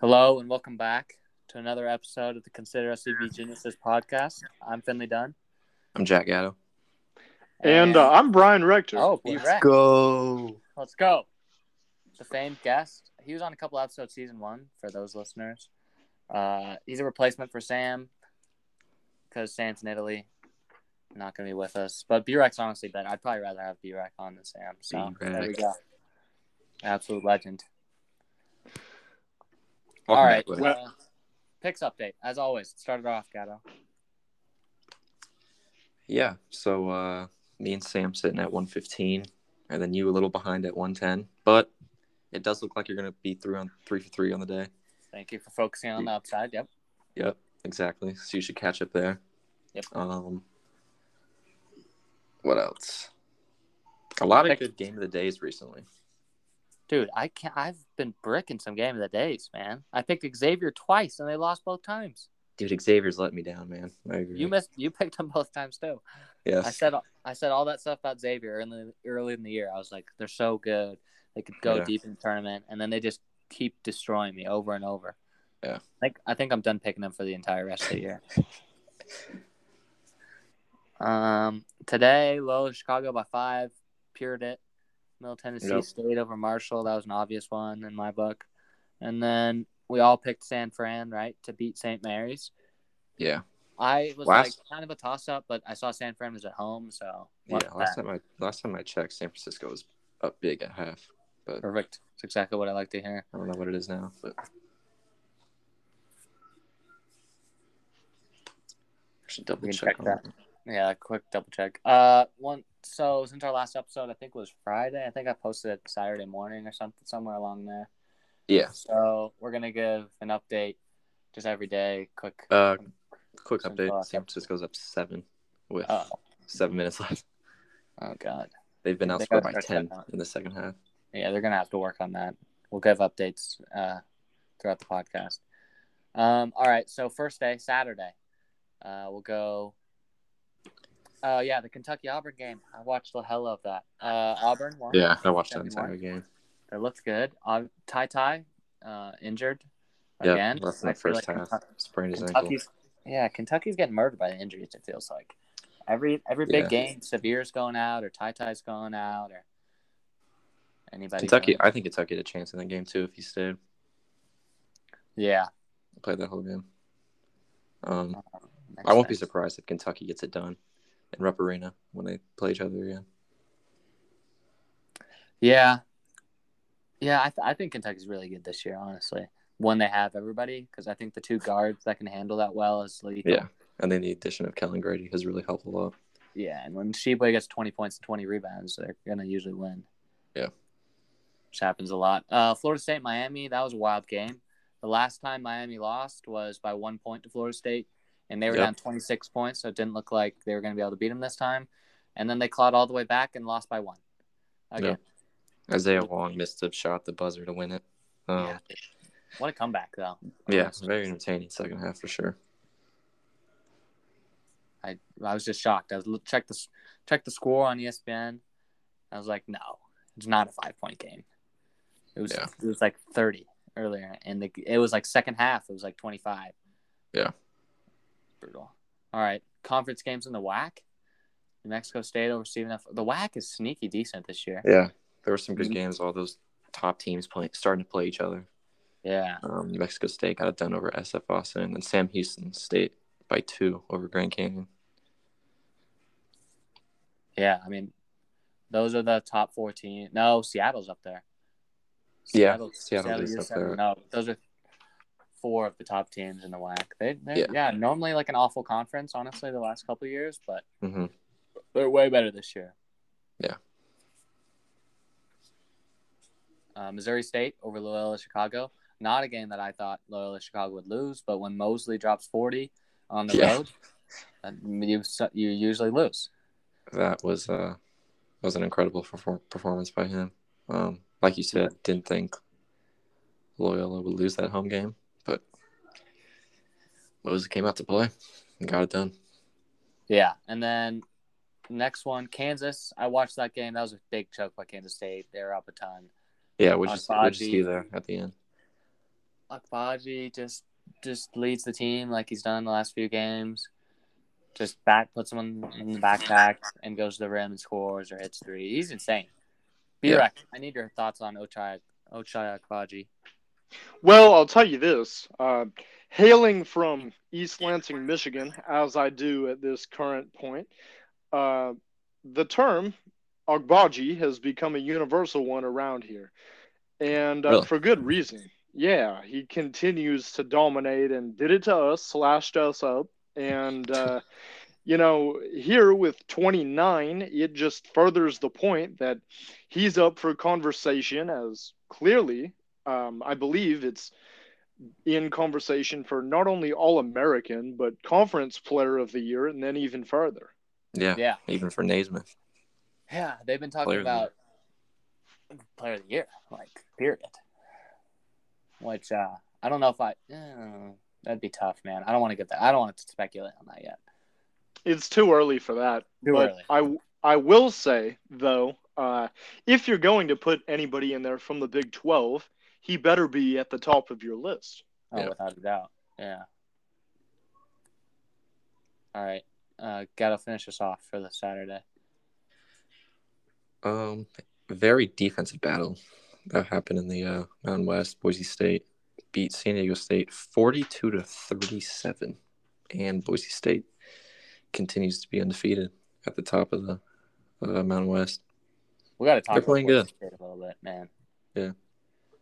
Hello and welcome back to another episode of the Consider SCB Geniuses podcast. I'm Finley Dunn. I'm Jack Gatto. And uh, I'm Brian Rector. oh, be right. go. Let's go. The famed guest. He was on a couple episodes season one for those listeners. Uh, he's a replacement for Sam because Sam's in Italy. Not going to be with us. But B-Rex honestly better. I'd probably rather have B-Rex on than Sam. So there we go. Absolute legend. Welcome All right. back. Well- uh, picks update. As always, started off, Gatto. Yeah. So uh, me and Sam sitting at 115, and then you a little behind at 110. But it does look like you're gonna be through on three for three on the day. Thank you for focusing on the upside. Yep. Yep. Exactly. So you should catch up there. Yep. Um. What else? A lot of good game of the days recently. Dude, I can't. I've been bricking some game of the days, man. I picked Xavier twice and they lost both times. Dude, Xavier's let me down, man. I agree. You missed. You picked them both times too. Yes. I said. I said all that stuff about Xavier early, early in the year. I was like, they're so good. They could go Yeah. deep in the tournament, and then they just keep destroying me over and over. Yeah. I think. I think I'm done picking them for the entire rest of the year. um. Today, Loyola Chicago by five. Pured it. Middle Tennessee Yep. State over Marshall. That was an obvious one in my book. And then we all picked San Fran, right, to beat St. Mary's. yeah. I was Last- like kind of a toss up, but I saw San Fran was at home, so Yeah. Last that. time I last time I checked, San Francisco was up big at half, but perfect. It's exactly what I like to hear. I don't know what it is now. But should double check check that. Yeah, quick double check. Uh, one. So since our last episode, I think was Friday. I think I posted it Saturday morning or something, somewhere along there. Yeah. So we're gonna give an update just every day. Quick. Uh, quick update. San Francisco's up seven with seven minutes left. oh God. They've been outscored by ten in the second half. Yeah, they're gonna have to work on that. We'll give updates uh, throughout the podcast. Um, all right, so first day, Saturday, uh, we'll go. Uh, yeah, the Kentucky Auburn game. I watched the hell of that. Uh, Auburn won. Yeah, I watched that entire game. It looked good. Uh, Ty Ty, uh, injured Yeah, again. than I the first like. Kentucky- Sprained his ankle. Yeah, Kentucky's getting murdered by the injuries. It feels like every every big Yeah. game, Sahvir's going out or Ty Ty's going out or anybody. Kentucky, going- I think Kentucky had a chance in that game too if he stayed. yeah. Played that whole game. Um, Makes I won't be surprised if Kentucky gets it done in Rupp Arena when they play each other again. Yeah, yeah. I, th- I think Kentucky's really good this year. Honestly, when they have everybody, because I think the two guards that can handle that well is lethal. Yeah, and then the addition of Kellan Grady has really helped a lot. Yeah, and when Tshiebwe gets twenty points and twenty rebounds, they're gonna usually win. Yeah. which happens a lot. Uh, Florida State Miami, that was a wild game. The last time Miami lost was by one point to Florida State, and they were Yep. down twenty six points, so it didn't look like they were gonna be able to beat them this time. And then they clawed all the way back and lost by one. Again, Isaiah Wong missed a shot, the buzzer to win it. Um, yeah. What a comeback, though. yeah, very entertaining second half for sure. I I was just shocked. I was look- check the check the score on ESPN. I was like, no, it's not a five point game. It was Yeah. it was like thirty earlier, and the, it was like second half. It was like twenty five. Yeah. Brutal. All right, conference games in the WAC. New Mexico State over Stephen F. The WAC is sneaky decent this year. Yeah, there were some good Mhm. games. All those top teams playing, starting to play each other. Yeah, Um, New Mexico State got it done over SF Austin, and then Sam Houston State by two over Grand Canyon. yeah. I mean, those are the top fourteen. No, Seattle's up there. Yeah, Seattle, Seattle is Seattle up there. No, those are four of the top teams in the WAC. They, Yeah. yeah. normally like an awful conference, honestly, the last couple of years, but hmm they're way better this year. Yeah. Uh, Missouri State over Loyola Chicago. Not a game that I thought Loyola Chicago would lose, but when Mosley drops forty on the Yeah. road, you you usually lose. That was uh was an incredible perfor- performance by him. Um, like you said, didn't think Loyola would lose that home game, Mosley came out to play and got it done. Yeah, and then next one, Kansas. I watched that game. That was a big choke by Kansas State. They were up a ton. Yeah, we'll On just we'll just Fodgy. be there at the end. Agbaji just just leads the team like he's done the last few games. Just back puts him in, in the backpack and goes to the rim and scores or hits three. He's insane. B Yeah. I need your thoughts on Ochai Ochai Agbaji. Well, I'll tell you this. Uh, hailing from East Lansing, Michigan, as I do at this current point, uh, the term Agbaji has become a universal one around here. And uh, Really? for good reason. Yeah, he continues to dominate and did it to us, slashed us up. And, uh, you know, here with 29, it just furthers the point that he's up for conversation as clearly um, I believe it's in conversation for not only All American, but Conference Player of the Year, and then even further. Yeah, Yeah. even for Naismith. Yeah, they've been talking Player of about player of the year, like period. Which uh, I don't know if I. eh, that'd be tough, man. I don't want to get that. I don't want to speculate on that yet. It's too early for that. Too but early. I I will say though, uh, if you're going to put anybody in there from the Big Twelve, he better be at the top of your list. Oh, Yeah. without a doubt. Yeah. All right. Uh, gotta finish us off for the Saturday. Um, very defensive battle that happened in the uh, Mountain West. Boise State beat San Diego State forty-two to thirty-seven, and Boise State continues to be undefeated at the top of the uh, Mountain West. We got to talk They're about playing Boise good. State a little bit, man. Yeah.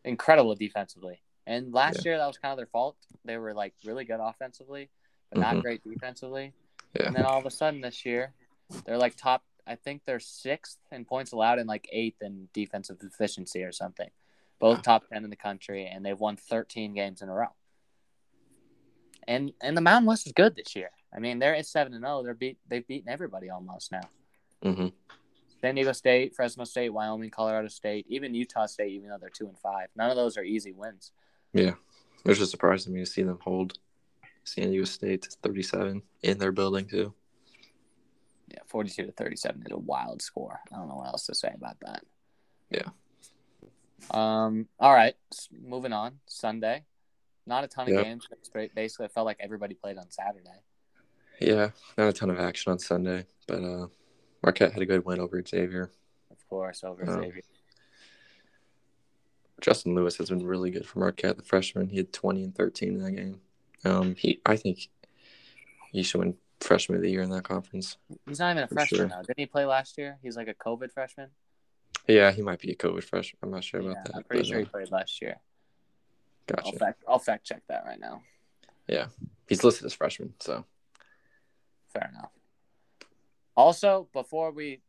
Incredible defensively. And last year, that was kind of their fault. They were like really good offensively, but not Mhm. great defensively. Yeah. And then all of a sudden this year, they're like top. I think they're sixth in points allowed and like eighth in defensive efficiency or something. Both top ten in the country, and they've won 13 games in a row. And and the Mountain West is good this year. I mean, they're at seven and zero. They're beat. They've beaten everybody almost now. hmm San Diego State, Fresno State, Wyoming, Colorado State, even Utah State, even though they're two and five. None of those are easy wins. Yeah, it was just surprising me to see them hold San Diego State to thirty-seven in their building too. Yeah, forty-two to thirty-seven is a wild score. I don't know what else to say about that. Yeah. Um. All right. Moving on. Sunday. Not a ton of Yep. games. Basically, it felt like everybody played on Saturday. Yeah, not a ton of action on Sunday, but uh, Marquette had a good win over Xavier. Of course, over Oh. Xavier. Justin Lewis has been really good for Marquette, the freshman. He had 20 and 13 in that game. Um, he, I think he should win freshman of the year in that conference. He's not even a freshman sure. though. Didn't he play last year? He's like a COVID freshman. Yeah, he might be a COVID freshman. I'm not sure Yeah, about that. I'm pretty but, sure he uh, played last year. I'll gotcha. fact. I'll fact check that right now. Yeah, he's listed as freshman, so Fair enough. Also, before we,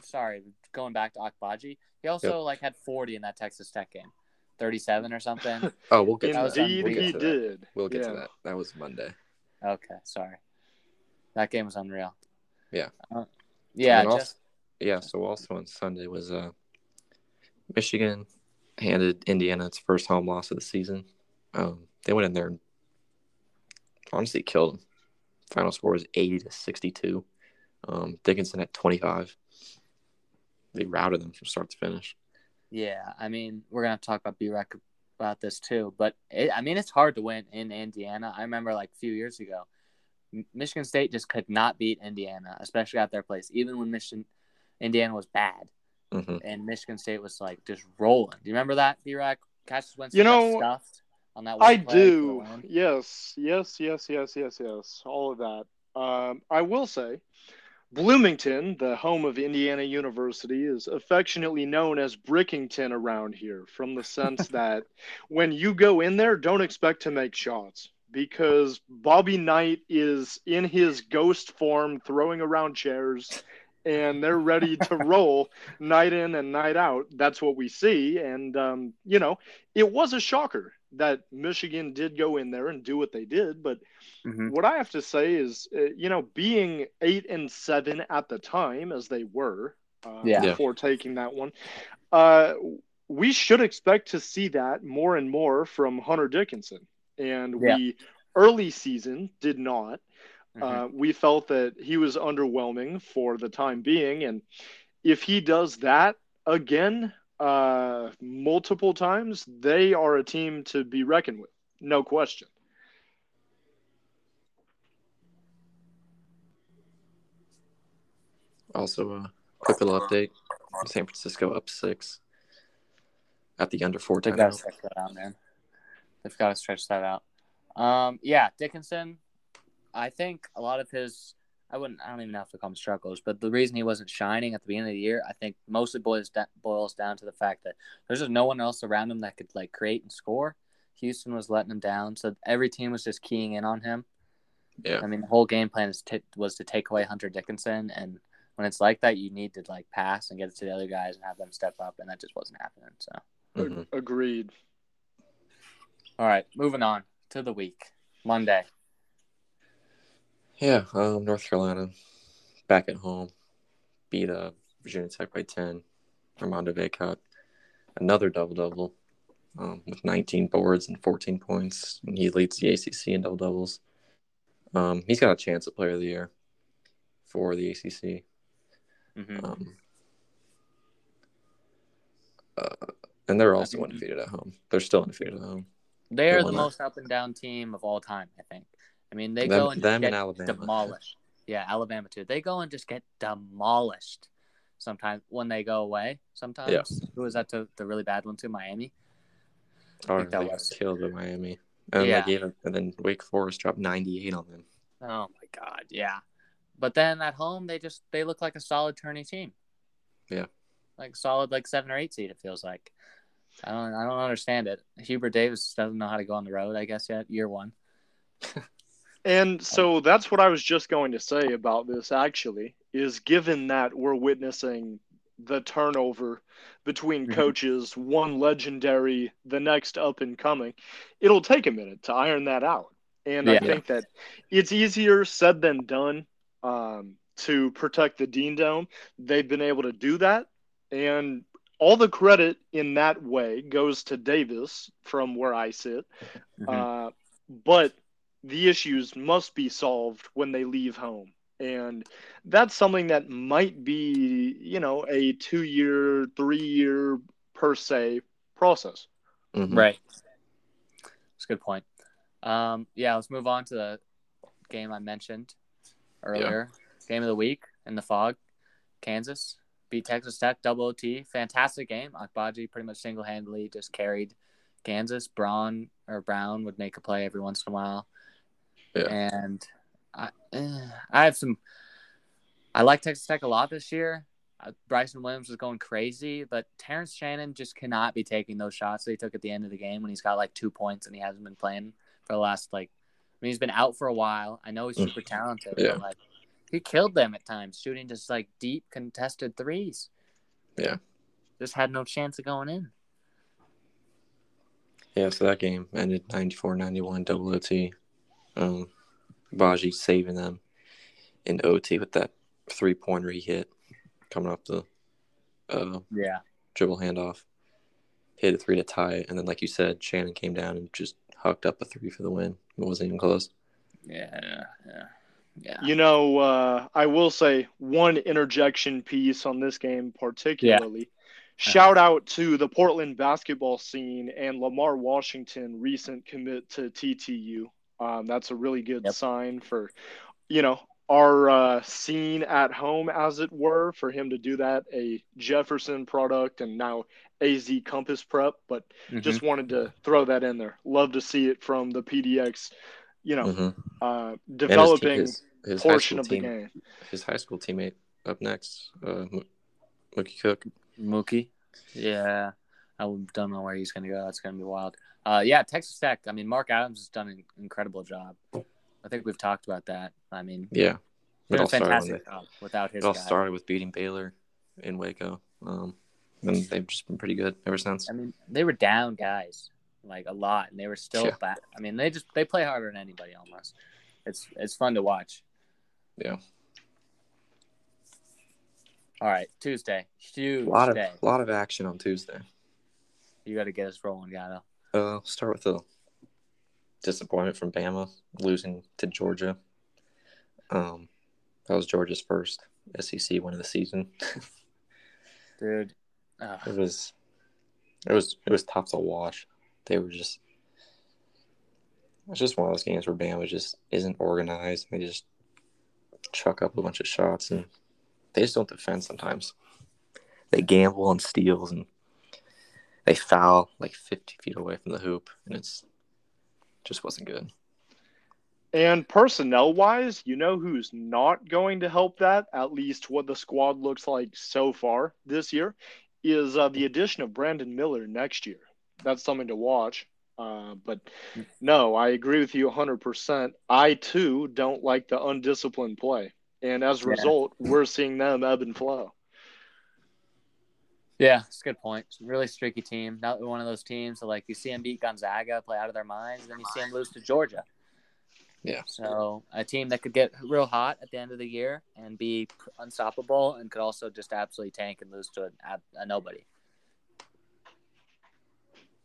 sorry, going back to Agbaji, he also Yep. like had 40 in that Texas Tech game, 37 or something. oh, we'll get to that. Indeed, We'll get he that. did. We'll get Yeah. to that. That was Monday. okay, sorry. That game was unreal. Yeah. Uh, yeah, also- just Yeah. So also on Sunday was uh, Michigan handed Indiana its first home loss of the season. Um, they went in there and honestly killed them. Final score was 80 to 62. Um, Dickinson at 25. They routed them from start to finish. yeah. I mean, we're gonna talk about B-Rec about this too, but it, I mean, it's hard to win in Indiana. I remember like a few years ago, Michigan State just could not beat Indiana, especially at their place, even when Michigan Indiana was bad. hmm and Michigan State was like just rolling. Do you remember that, B-Rack? Cassius Winston You got know, stuffed on that one I play do. Yes, yes, yes, yes, yes, yes. All of that. Um, I will say, Bloomington, the home of Indiana University, is affectionately known as Brickington around here, from the sense that when you go in there, don't expect to make shots because Bobby Knight is in his ghost form, throwing around chairs. And they're ready to roll night in and night out. That's what we see. And, um, you know, it was a shocker that Michigan did go in there and do what they did. But Mhm. what I have to say is, uh, you know, being eight and seven at the time, as they were uh, Yeah. Yeah. before taking that one, uh, we should expect to see that more and more from Hunter Dickinson. And Yeah. we early season did not. Uh, we felt that he was underwhelming for the time being, and if he does that again uh, multiple times, they are a team to be reckoned with. no question. Also, a quick little update: San Francisco up six at the under four They've got to stretch that out, man. They've got to stretch that out. Um, yeah, Dickinson. I think a lot of his, I wouldn't, I don't even have to call him struggles, but the reason he wasn't shining at the beginning of the year, I think mostly boils da- boils down to the fact that there's just no one else around him that could like create and score. Houston was letting him down, so every team was just keying in on him. Yeah, I mean, the whole game plan is t- was to take away Hunter Dickinson, and when it's like that, you need to like pass and get it to the other guys and have them step up, and that just wasn't happening. So, Mhm. Agreed. all right, moving on to the week, Monday. Yeah. Um, North Carolina back at home beat uh, Virginia Tech by ten. Armando Bacot another double double um, with 19 boards and 14 points, and he leads the ACC in double doubles. Um, he's got a chance at Player of the Year for the ACC. hmm Um, uh, and they're also undefeated at home. They're still undefeated at home. They're the most up and down team of all time. I think. I mean, they Them- go and them get and Alabama. demolished. Yeah, Alabama too. They go and just get demolished. Sometimes when they go away. Sometimes. Yeah. Who was that? To the really bad one too? Miami. Or think that was- killed by Miami. And Yeah. they gave it, and then Wake Forest dropped 98 on them. Oh my god, yeah. But then at home, they just they look like a solid tourney team. Yeah. Like solid, like seven or eight seed. It feels like. I don't, I don't understand it. Hubert Davis doesn't know how to go on the road. I guess yet year one. And so that's what I was just going to say about this actually is given that we're witnessing the turnover between Mhm. coaches, one legendary, the next up and coming, it'll take a minute to iron that out. And I think that it's easier said than done um, to protect the Dean Dome. They've been able to do that. And all the credit in that way goes to Davis from where I sit. Mhm. Uh, but the issues must be solved when they leave home. And that's something that might be, you know, a two year, three year per se process. Mhm. Right. That's a good point. Um, yeah, let's move on to the game I mentioned earlier. Game of the week in the Phog. Kansas beat Texas Tech double OT. Fantastic game. Agbaji pretty much single handedly just carried Kansas. Braun or Brown would make a play every once in a while. Yeah. And I, eh, I have some. I like Texas Tech a lot this year. Uh, Bryson Williams was going crazy, but Terrence Shannon just cannot be taking those shots that he took at the end of the game when he's got like two points and he hasn't been playing for the last like. I mean, he's been out for a while. I know he's Mm. super talented, Yeah. but like he killed them at times, shooting just like deep contested threes. Yeah. just had no chance of going in. Yeah, so that game ended 94 91 double OT. Um, Baji saving them in OT with that three pointer he hit coming off the uh, Yeah, dribble handoff. Hit a three to tie it. And then, like you said, Shannon came down and just hucked up a three for the win. It wasn't even close. yeah, yeah, yeah. You know, uh, I will say one interjection piece on this game, particularly. Yeah. Shout out to the Portland basketball scene and Lamar Washington, recent commit to TTU. Um, that's a really good Yep. sign for, you know, our uh, scene at home, as it were, for him to do that. A Jefferson product and now AZ Compass Prep, but Mhm. just wanted to throw that in there. Love to see it from the PDX, you know, Mhm. uh, And his te- developing his, his high portion school of the game. his high school teammate up next, uh, Mo- Mookie Cook. Mookie. Yeah. I don't know where he's going to go. That's going to be wild. Uh, yeah, Texas Tech. I mean, Mark Adams has done an incredible job. I think we've talked about that. I mean, Yeah, did it a all fantastic they, job without his it all guy. started with beating Baylor in Waco. Um, and they've just been pretty good ever since. I mean, they were down guys like a lot, and they were still Yeah. back. I mean, they just they play harder than anybody almost. It's it's fun to watch. Yeah. All right, Tuesday, huge A lot of day. lot of action on Tuesday. You got to get us rolling, Gatto. Uh, start with the disappointment from Bama losing to Georgia. Um, that was Georgia's first SEC win of the season. Dude, ugh. It was, it was, it was tough to watch. They were just, It's just one of those games where Bama just isn't organized. They just chuck up a bunch of shots and they just don't defend sometimes. They gamble on steals and they foul like 50 feet away from the hoop, and it's just wasn't good. And personnel wise, you know who's not going to help that, at least what the squad looks like so far this year, is uh, the addition of Brandon Miller next year. That's something to watch. Uh, but no, I agree with you 100%. I too don't like the undisciplined play. And as a Yeah. result, we're seeing them ebb and flow. Yeah, it's a good point. It's a really streaky team. Not one of those teams that like you see them beat Gonzaga, play out of their minds, and then you see them lose to Georgia. Yeah. So a team that could get real hot at the end of the year and be unstoppable, and could also just absolutely tank and lose to a, a nobody.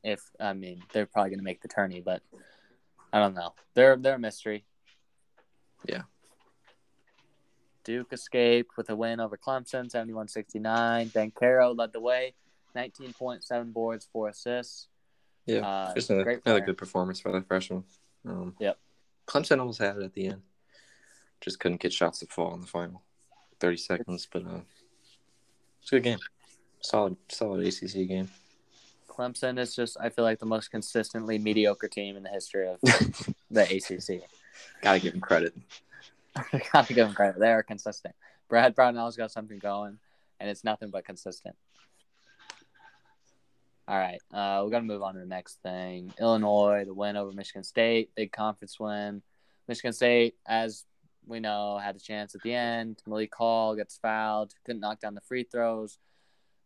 If I mean, they're probably going to make the tourney, but I don't know. They're they're a mystery. Yeah. Duke escaped with a win over Clemson, 71-69. Banchero led the way, 19.7 boards, four assists. Yeah, Uh, just another, great another good performance by the freshman. Um, Yep. Clemson almost had it at the end. Just couldn't get shots to fall in the final 30 seconds, but uh, it's a good game. Solid, solid ACC game. Clemson is just, I feel like, the most consistently mediocre team in the history of the ACC. Gotta give him credit. Gotta give them credit. They are consistent. Brad Brownell's got something going, and it's nothing but consistent. All right, uh, we're gonna move on to the next thing. Illinois, the win over Michigan State, big conference win. Michigan State, as we know, had a chance at the end. Malik Hall gets fouled, couldn't knock down the free throws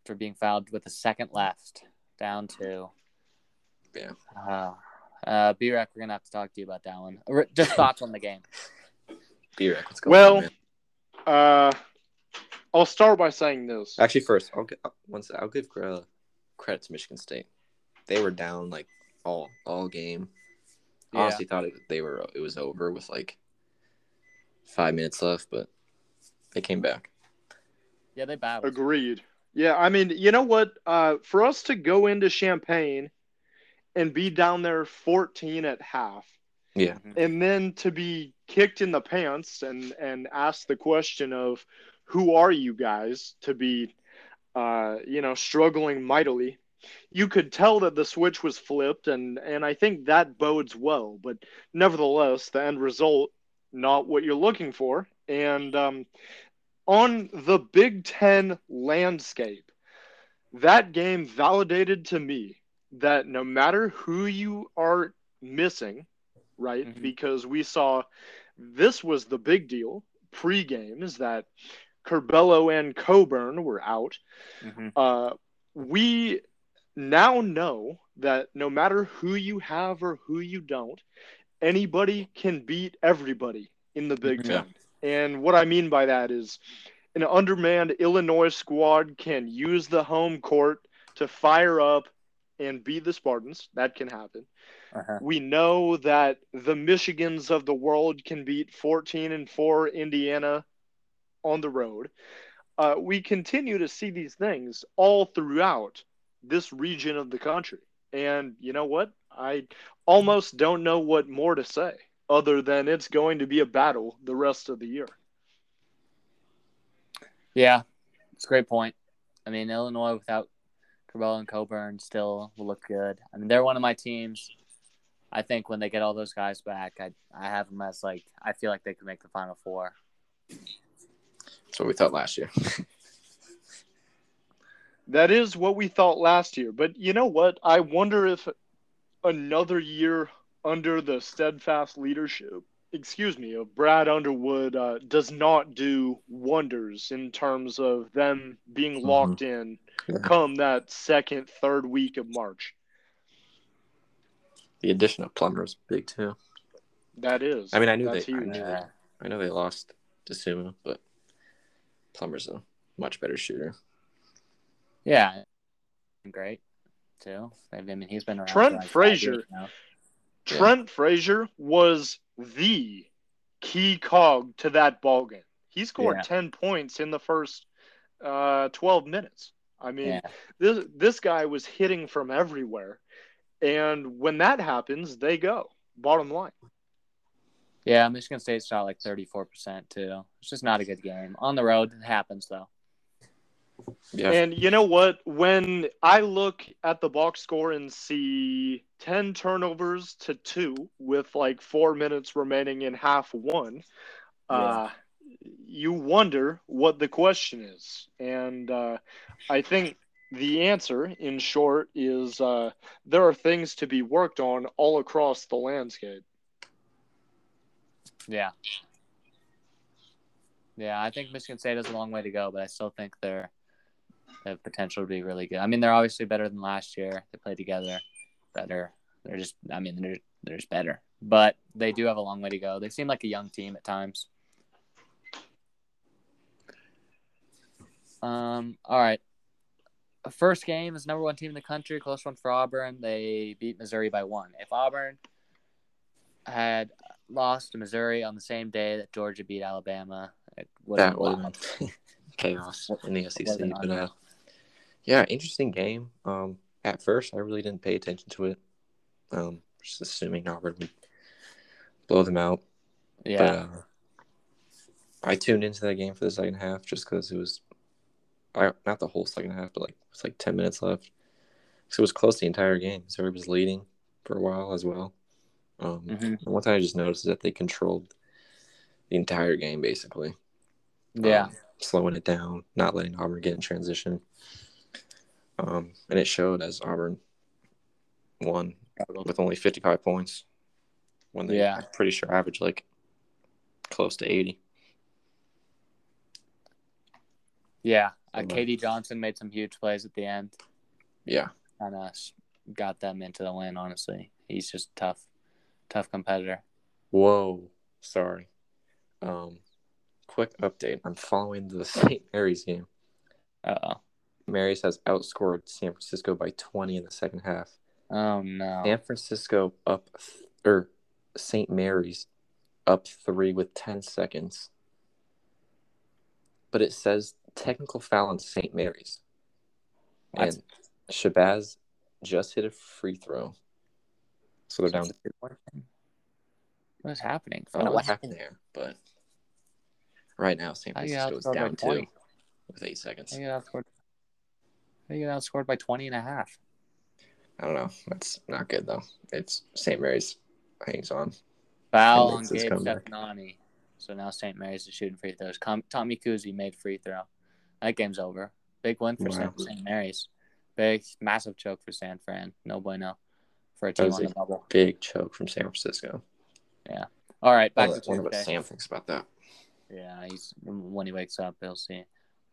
after being fouled with a second left, down two. Yeah. Uh, uh, B-Rec, we're gonna have to talk to you about that one. Just thoughts on the game. B-Rec, what's going Well- on, man? Uh, I'll start by saying this. Actually, first, I'll get, once I'll give uh, credit to Michigan State. They were down like all all game. Yeah. Honestly, thought it, they were it was over with like five minutes left, but they came back. Yeah, they battled. Agreed. Yeah, I mean, you know what? Uh, for us to go into Champaign and be down there 14 at half, Yeah, and then to be kicked in the pants and and asked the question of who are you guys? to be uh you know struggling mightily you could tell that the switch was flipped and and i think that bodes well but nevertheless the end result not what you're looking for. And um on the big 10 landscape that game validated to me that no matter who you are missing right? Mhm. Because we saw this was the big deal pre-game is that Curbelo and Cockburn were out. Mhm. Uh, we now know that no matter who you have or who you don't, anybody can beat everybody in the Big Yeah. Ten. And what I mean by that is an undermanned Illinois squad can use the home court to fire up and beat the Spartans. That can happen. Uh-huh. We know that the Michigans of the world can beat 14 and 4 Indiana on the road. Uh, we continue to see these things all throughout this region of the country. And you know what? I almost don't know what more to say other than it's going to be a battle the rest of the year. Yeah, it's a great point. I mean, Illinois without Cabell and Cockburn still will look good. I mean, they're one of my teams. I think when they get all those guys back, I I have them as like I feel like they could make the final four. that's what we thought last year. That is what we thought last year. But you know what? I wonder if another year under the steadfast leadership, excuse me, of Brad Underwood uh, does not do wonders in terms of them being Mhm. locked in Yeah. come that second, third week of March. The addition of Plummer was big too. That is. I mean, I knew That's they, I huge. knew they, Yeah. I know they lost to Sumo, but Plummer's a much better shooter. Yeah, great too. I mean, he's been around. Trent like Frazier. years now. Yeah. Trent Frazier was the key cog to that ball game. He scored Yeah. 10 points in the first uh, 12 minutes. I mean, Yeah, this this guy was hitting from everywhere. And when that happens, they go. Bottom line. Yeah, Michigan State shot like 34% too. It's just not a good game. On the road, it happens though. Yeah. And you know what? When I look at the box score and see 10 turnovers to two with like four minutes remaining in half one, uh, you wonder what the question is. And uh, I think the answer, in short, is uh, there are things to be worked on all across the landscape. Yeah. Yeah, I think Michigan State has a long way to go, but I still think they're they have potential to be really good. I mean, they're obviously better than last year. They play together better. They're just, I mean, they're they're just better, but they do have a long way to go. They seem like a young team at times. Um. All right. First game is number one team in the country, close one for Auburn. They beat Missouri by one. If Auburn had lost to Missouri on the same day that Georgia beat Alabama, it would that would have been chaos in the SEC. But uh, yeah, interesting game. Um, at first, I really didn't pay attention to it. Um, just assuming Auburn would blow them out. Yeah. But uh, I tuned into that game for the second half just because it was, I not the whole second half, but like it was like ten minutes left. So it was close the entire game. Missouri was leading for a while as well. Um, Mhm. and One thing I just noticed is that they controlled the entire game basically. yeah. um, slowing it down, not letting Auburn get in transition. Um, and it showed as Auburn won with only 55 points when they, Yeah. I'm pretty sure, averaged like close to 80. Yeah. Uh, K.D. Johnson made some huge plays at the end Yeah. and uh, got them into the win, honestly. He's just a tough, tough competitor. Whoa. Sorry. Um, quick update. I'm following the St. Mary's game. Uh oh. Mary's has outscored San Francisco by 20 in the second half. Oh, no. San Francisco up, th- or St. Mary's up three with 10 seconds. But it says technical foul on St. Mary's. That's- And Shabazz just hit a free throw. So they're down to What is happening? I don't know what happened there, but right now San you Francisco is down 20? two with eight seconds. You get outscored? You get outscored by 20 and a half? I don't know. That's not good though. It's St. Mary's hangs on. Foul on Gabe. Stefani. So now St. Mary's is shooting free throws. Com- Tommy Kuhse made free throw. That game's over. Big win for Wow. St. Mary's. Big, massive choke for San Fran. No bueno for a team on a- the bubble. Big choke from San Francisco. Yeah. All right, back I'll to wonder what Sam thinks about that. Yeah, he's when he wakes up, he'll see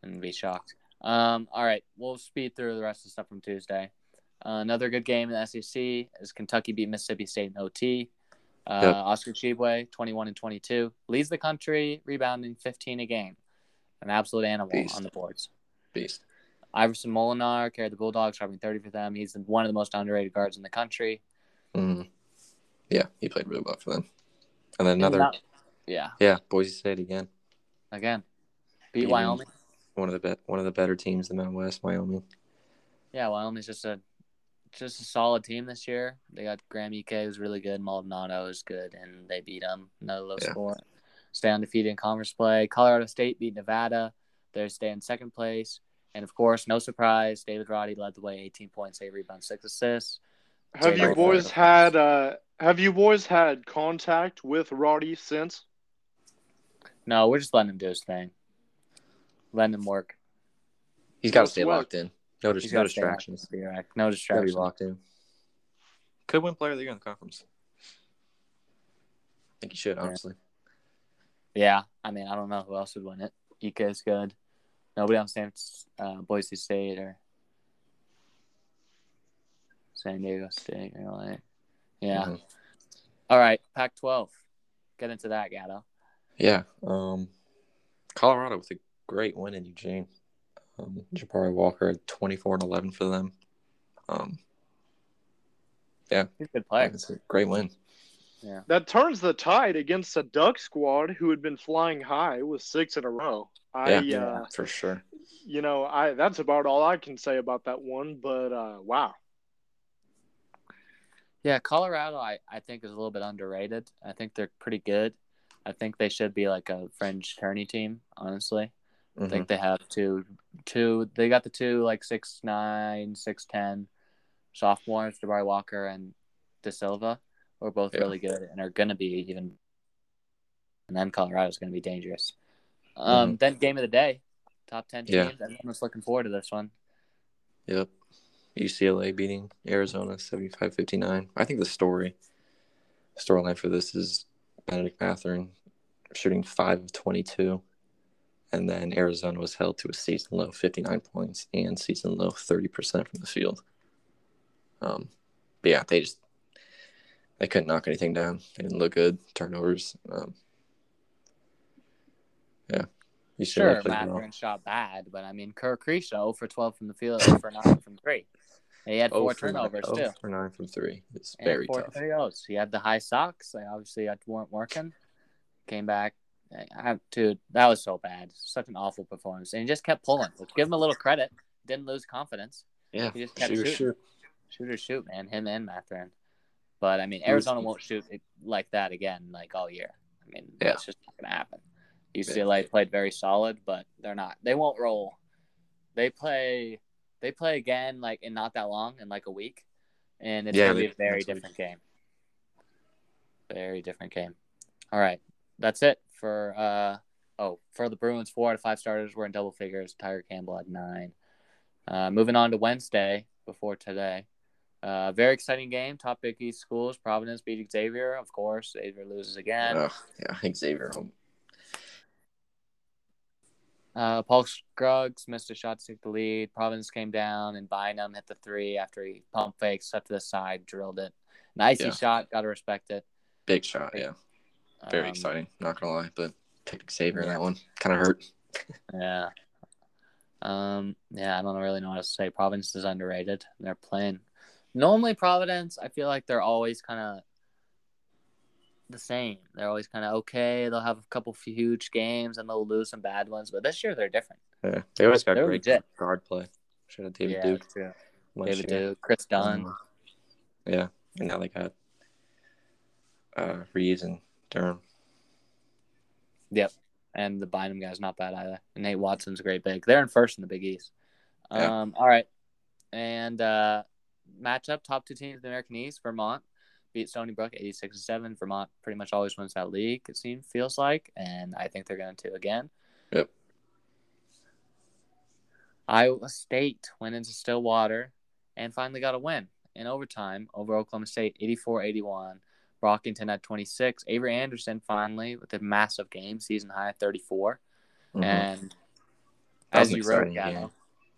and be shocked. Um, all right, we'll speed through the rest of the stuff from Tuesday. Uh, another good game in the SEC is Kentucky beat Mississippi State in OT. Uh, Yep. Oscar Tshiebwe, 21 and 22, leads the country, rebounding 15 a game. An absolute animal Beast. on the boards. Beast. Iverson Molinar carried the Bulldogs, dropping 30 for them. He's one of the most underrated guards in the country. Mm. Yeah, he played really well for them. And then another, Not- yeah, yeah, Boise State again. again, beat Beating- Wyoming. One of the be- one of the better teams in the Mountain West, Wyoming. Yeah, Wyoming's just a just a solid team this year. They got Graham Ike who's really good, Maldonado is good, and they beat them. No low Yeah. score. Stay undefeated in conference play. Colorado State beat Nevada. They stay in second place. And of course, no surprise, David Roddy led the way, 18 points, 8 rebounds, 6 assists. Have Jay you boys led. had uh have you boys had contact with Roddy since? No, we're just letting him do his thing. Letting him work. He's got to stay locked in. No, dis- no gotta distractions. Be right. No Got to be distractions. locked in. Could win Player of the Year in the conference. I think he should, honestly. Yeah, I mean, I don't know who else would win it. Ike is good. Nobody on San uh, Boise State or San Diego State, really. Yeah. Mhm. All right, Pac-12. Get into that, Gatto. Yeah. Um, Colorado with a great win in Eugene. Um, Jabari Walker had 24 and 11 for them. Um, He's a good player. it's a great win. That turns the tide against a Duck squad who had been flying high with six in a row. I Yeah. uh For sure. you know, I that's about all I can say about that one, but uh wow. Yeah, Colorado, I, I think is a little bit underrated. I think they're pretty good. I think they should be like a fringe tourney team. Honestly, I Mhm. think they have two, two. They got the two like six nine, six ten sophomores, Jabari Walker and De Silva, who are both Yeah. really good and are gonna be even. And then Colorado's gonna be dangerous. Um, then game of the day, top ten teams. Mm-hmm. Yeah. Everyone's looking forward to this one. Yep. UCLA beating Arizona 75-59. I think the story storyline for this is Bennedict Mathurin shooting 5 of 22 and then Arizona was held to a season low 59 points and season low 30% from the field. Um but yeah, they just they couldn't knock anything down. They didn't look good. Turnovers. Um, yeah. UCLA Sure. Mathurin shot bad, but I mean, Kerr Creasho for 12 from the field, 0 for 9 from 3. And he had four for nine- turnovers, oh too. for nine from three. It's And very four tough. 3-0s. He had the high socks. They obviously weren't working. Came back. I, dude, that was so bad. Such an awful performance. And he just kept pulling. Let's give him a little credit. Didn't lose confidence. Yeah, He just kept shoot, shooting. shoot. Shoot or shoot, man. Him and Mathurin. But, I mean, Arizona won't shoot it like that again, like all year. I mean, Yeah. that's just not going to happen. UCLA played very solid, but they're not. They won't roll. They play. They play again like in not that long, in like a week, and it's Yeah, gonna be a very next week. different game. Very different game. All right, that's it for. uh Oh, for the Bruins, four out of five starters were in double figures. Tyger Campbell had nine. Uh, moving on to Wednesday before today. Uh, very exciting game. Top Big East schools. Providence beating Xavier. Of course, Xavier loses again. Oh, yeah, I think Xavier. home. Uh, Paul Scruggs missed a shot to take the lead. Providence came down and Bynum hit the three after he pump faked, stepped to the side, drilled it. An icy Yeah. shot, got to respect it. Big shot, yeah. Very Um, exciting. Not gonna lie, but picked Xavier in yeah. that one. Kind of hurt. Yeah. Um. Yeah, I don't really know what to say. Providence is underrated. They're playing. Normally, Providence, I feel like they're always kind of the same. They're always kind of okay. They'll have a couple huge games and they'll lose some bad ones. But this year, they're different. Yeah, they always got They're great legit. guard play. Should have David yeah, Duke. true. last David year. Duke, Kris Dunn. Um, yeah, and now they got uh, Reeves and Durham. Yep, and the Bynum guy's not bad either. And Nate Watson's a great big. They're in first in the Big East. Yeah. Um, all right, and uh, matchup top two teams in the American East. Vermont beat Stony Brook eighty six to seven. Vermont pretty much always wins that league. It seems feels like, and I think they're going to again. Yep. Iowa State went into Stillwater and finally got a win in overtime over Oklahoma State 84-81. Brockington at 26. Avery Anderson finally with a massive game, season high 34. Mhm. And as you wrote, game.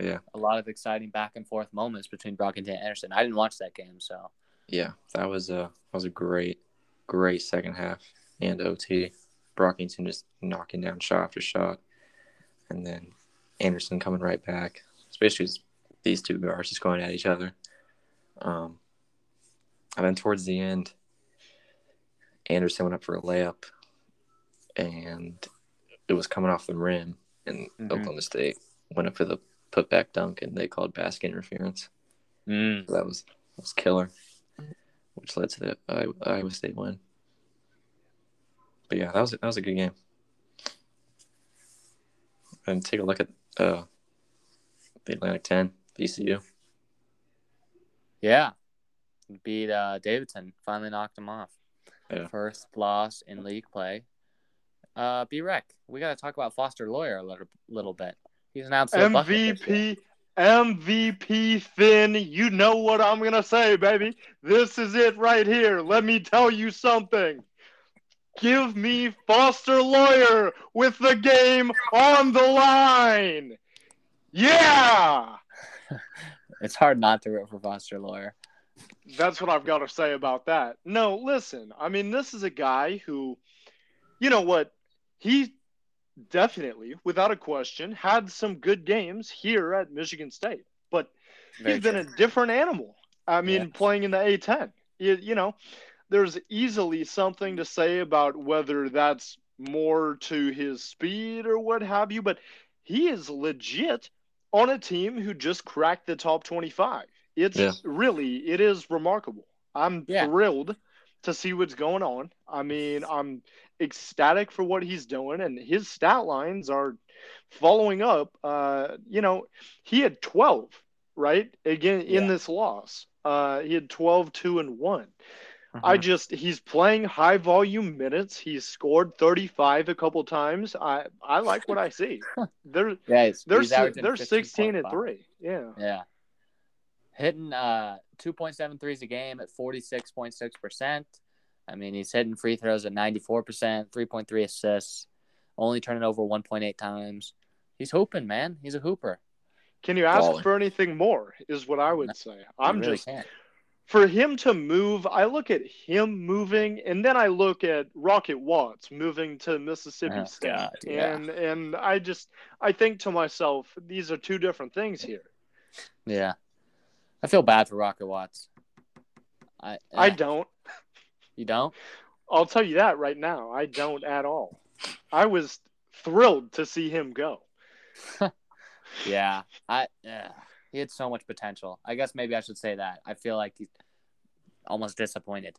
Yeah. a lot of exciting back and forth moments between Brockington and Anderson. I didn't watch that game, so Yeah, that was a that was a great, great second half and OT. Brockington just knocking down shot after shot, and then Anderson coming right back. Especially these two guards just going at each other. Um, and then towards the end, Anderson went up for a layup, and it was coming off the rim, and Mhm. Oklahoma State went up for the putback dunk, and they called basket interference. mm, So that was that was killer, which led to the Iowa, Iowa State win. But yeah, that was that was a good game. And take a look at uh, the Atlantic Ten, VCU. yeah, beat uh, Davidson. Finally knocked him off. Yeah. First loss in league play. Uh, B Rec, we got to talk about Foster Loyer a little, little bit. He's an absolute bucket this year. MVP, MVP Finn. You know what I'm going to say, baby. This is it right here. Let me tell you something. Give me Foster Loyer with the game on the line. Yeah. It's hard not to root for Foster Loyer. That's what I've got to say about that. No, listen. I mean, this is a guy who, you know what? He definitely, without a question, had some good games here at Michigan State. But Very he's been a different animal. I mean, Yeah. playing in the A10. You, you know, there's easily something to say about whether that's more to his speed or what have you, but he is legit on a team who just cracked the top 25. It's Yeah. really, it is remarkable. I'm Yeah. thrilled to see what's going on. I mean, I'm ecstatic for what he's doing, and his stat lines are following up. Uh, you know, he had 12, right? Again, in Yeah. this loss, uh, he had 12, 2, and 1. I Mhm. just he's playing high volume minutes. He's scored 35 a couple times. I I like what I see. They're yeah, he's, they're he's they're 16 and 3. Yeah. Yeah. Hitting uh 2.7 threes a game at 46.6%. I mean, he's hitting free throws at 94%, 3.3 assists, only turning over 1.8 times. He's hooping, man. He's a hooper. Can you ask Baller. for anything more is what I would say. I'm really just can't. for him to move, I look at him moving, and then I look at Rocket Watts moving to Mississippi Oh, State, God, yeah. and and I just I think to myself, these are two different things here. Yeah. I feel bad for Rocket Watts. I I eh, don't. You don't? I'll tell you that right now. I don't at all. I was thrilled to see him go. Yeah. I yeah. He had so much potential. I guess maybe I should say that. I feel like he's almost disappointed.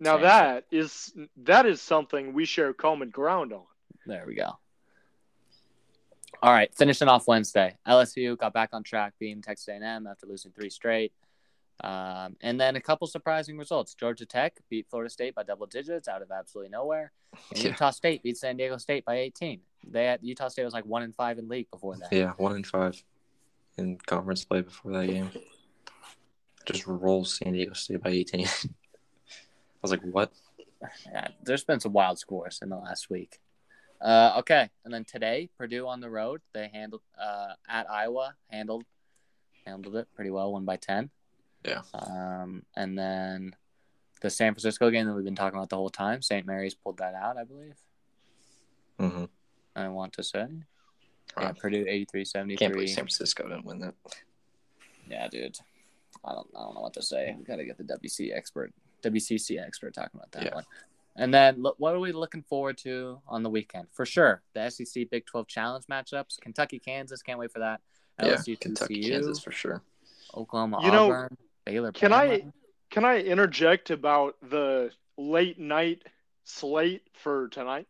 Now Same. that is that is something we share common ground on. There we go. All right, finishing off Wednesday, LSU got back on track, beating Texas A&M after losing three straight, um, and then a couple surprising results. Georgia Tech beat Florida State by double digits out of absolutely nowhere. And Yeah. Utah State beat San Diego State by 18. They had, Utah State was like one and five in league before that. Yeah, one in five in conference play before that game. Just rolls San Diego State by 18. I was like, what? Yeah, there's been some wild scores in the last week. Uh, okay, and then today, Purdue on the road. They handled uh, at Iowa, handled handled it pretty well, one by ten. Yeah. Um, and then the San Francisco game that we've been talking about the whole time. St. Mary's pulled that out, I believe. Mm-hmm. I want to say. Yeah, Purdue 83-73. Can't believe San Francisco didn't win that. Yeah, dude. I don't, I don't know what to say. We gotta get the WC expert, WCC expert talking about that Yeah. one. And then, look, what are we looking forward to on the weekend? For sure, the SEC Big 12 Challenge matchups. Kentucky, Kansas, can't wait for that. Yeah, Kentucky, TCU, Kansas for sure. Oklahoma, You know, Auburn, Baylor. can I- Can I interject about the late night slate for tonight?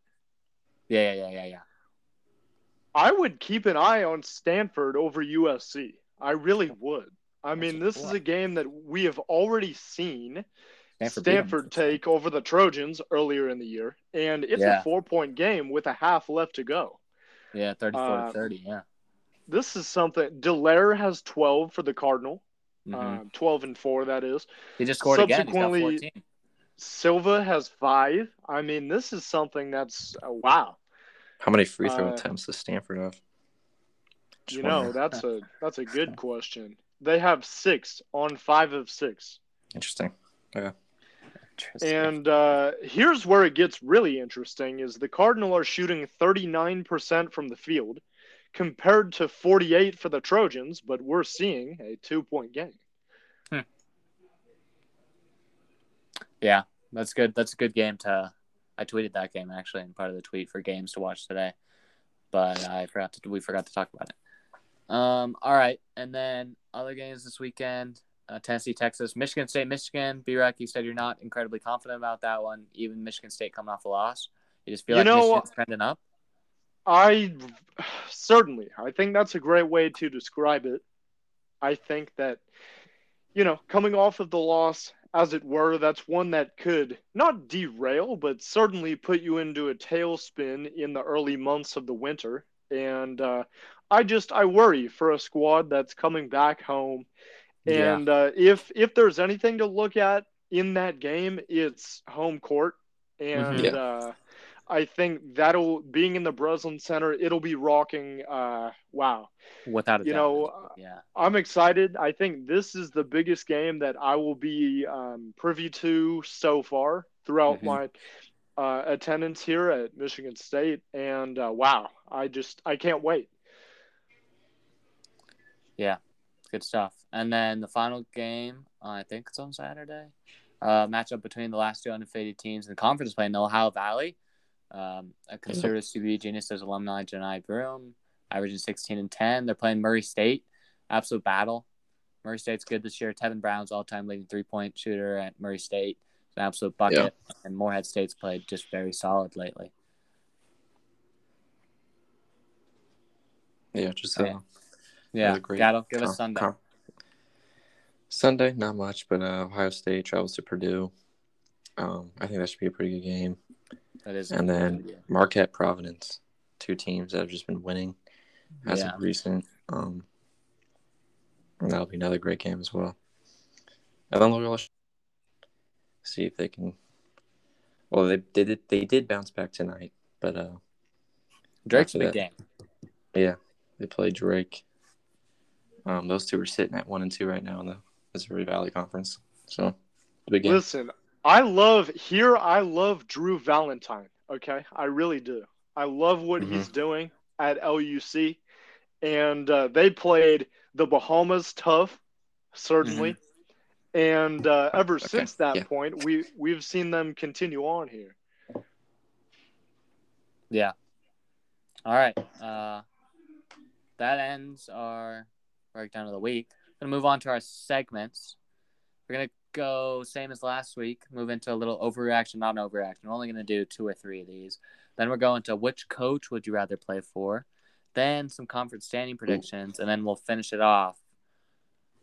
Yeah, yeah, yeah, yeah, yeah. I would keep an eye on Stanford over USC. I really would. I mean, this is a game that we have already seen Stanford. Stanford take over the Trojans earlier in the year, and it's Yeah. a four point game with a half left to go. Yeah, 34 Uh, to 30. Yeah. This is something. Delaire has 12 for the Cardinal, Mhm. uh, 12 and 4, that is. he just scored again. He's got subsequently- 14. Silva has five. I mean, this is something that's uh, wow. How many free throw Uh, attempts does Stanford have? Just you know, wondering. that's a that's a good question. They have six on five of six. Interesting. Interesting. And uh, here's where it gets really interesting: is the Cardinal are shooting 39% from the field, compared to 48 for the Trojans, but we're seeing a two-point game. Yeah, that's good. That's a good game to. I tweeted that game actually in part of the tweet for games to watch today, but I forgot to. We forgot to talk about it. Um. All right, and then other games this weekend: uh, Tennessee, Texas, Michigan State, Michigan. B-Rec, you said you're not incredibly confident about that one. Even Michigan State coming off a loss, you just feel You like know- Michigan's trending up. I certainly, I think that's a great way to describe it. I think that, you know, coming off of the loss, as it were, that's one that could not derail, but certainly put you into a tailspin in the early months of the winter. And uh, I just, I worry for a squad that's coming back home. Yeah. And uh, if if there's anything to look at in that game, it's home court. And Yeah. uh, I think that'll being in the Breslin Center, it'll be rocking. Uh, wow, Without a you doubt. know, yeah. I'm excited. I think this is the biggest game that I will be um, privy to so far throughout Mhm. my uh, attendance here at Michigan State, and uh, wow, I just I can't wait. Yeah, good stuff. And then the final game, uh, I think it's on Saturday. Uh, matchup between the last two undefeated teams in the conference play in the Ohio Valley. Um, a conservative CB Geniuses alumni, Johni Broome, averaging 16 and 10. They're playing Murray State. Absolute battle. Murray State's good this year. Tevin Brown's all-time leading three-point shooter at Murray State. It's an absolute bucket. And Morehead State's played just very solid lately. Yeah, just Yeah. uh, Yeah, Another great Gatto, give us Sunday. Sunday, not much, but uh, Ohio State travels to Purdue. Um, I think that should be a pretty good game. That is. And then Marquette, Providence, two teams that have just been winning as yeah, of recent. Um, that'll be another great game as well. And then Loyola, should see if they can. Well, they they did they did bounce back tonight, but uh, Drake's a big that- game. yeah, they played Drake. Um, those two are sitting at one and two right now in the Missouri Valley Conference. So, the big game. Listen, I love here. I love Drew Valentine. Okay, I really do. I love what Mhm. he's doing at LUC, and uh, they played the Bahamas tough, certainly. And uh, ever Okay, since that yeah. point, we we've seen them continue on here. Yeah. All right. Uh, that ends our breakdown of the week. Gonna move on to our segments. We're gonna go same as last week. Move into a little overreaction, not an overreaction. We're only gonna do two or three of these. Then we're going to which coach would you rather play for? Then some conference standing predictions, and then we'll finish it off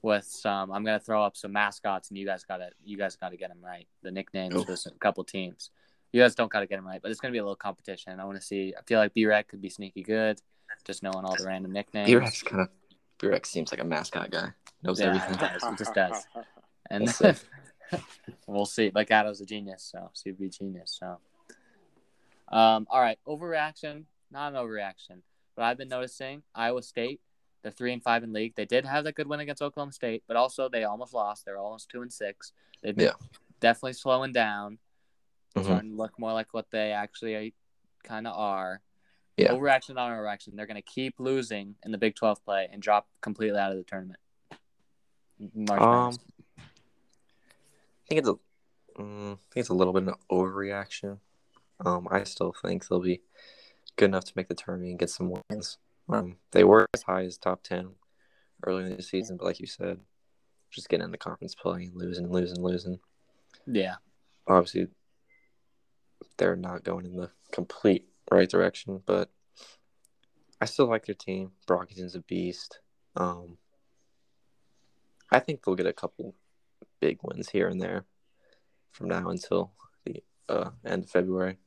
with some. I'm gonna throw up some mascots, and you guys gotta you guys gotta get them right. The nicknames Oof. for a couple teams. You guys don't gotta get them right, but it's gonna be a little competition. I want to see. I feel like B-Rec could be sneaky good, just knowing all the random nicknames. B-Rex kind of B-Rex seems like a mascot guy. Knows Yeah. everything. It just does. And We'll see. we'll see. Like Adam's a genius, so Steve be genius. So, um, all right, overreaction, not an overreaction, but I've been noticing Iowa State. They're three and five in league. They did have that good win against Oklahoma State, but also they almost lost. They're almost two and six. They've been Yeah. definitely slowing down, Mhm. starting to look more like what they actually kind of are. Yeah. Overreaction, not overreaction. They're going to keep losing in the Big Twelve play and drop completely out of the tournament. March Um, Madness. I think it's a, mm, I think it's a little bit of an overreaction. Um, I still think they'll be good enough to make the tournament and get some wins. Um, they were as high as top ten early in the season, but like you said, just getting into conference play and losing, losing, losing. yeah. Obviously, they're not going in the complete right direction, but I still like their team. Brockington's a beast. Um, I think they'll get a couple big wins here and there from now until the uh, end of February.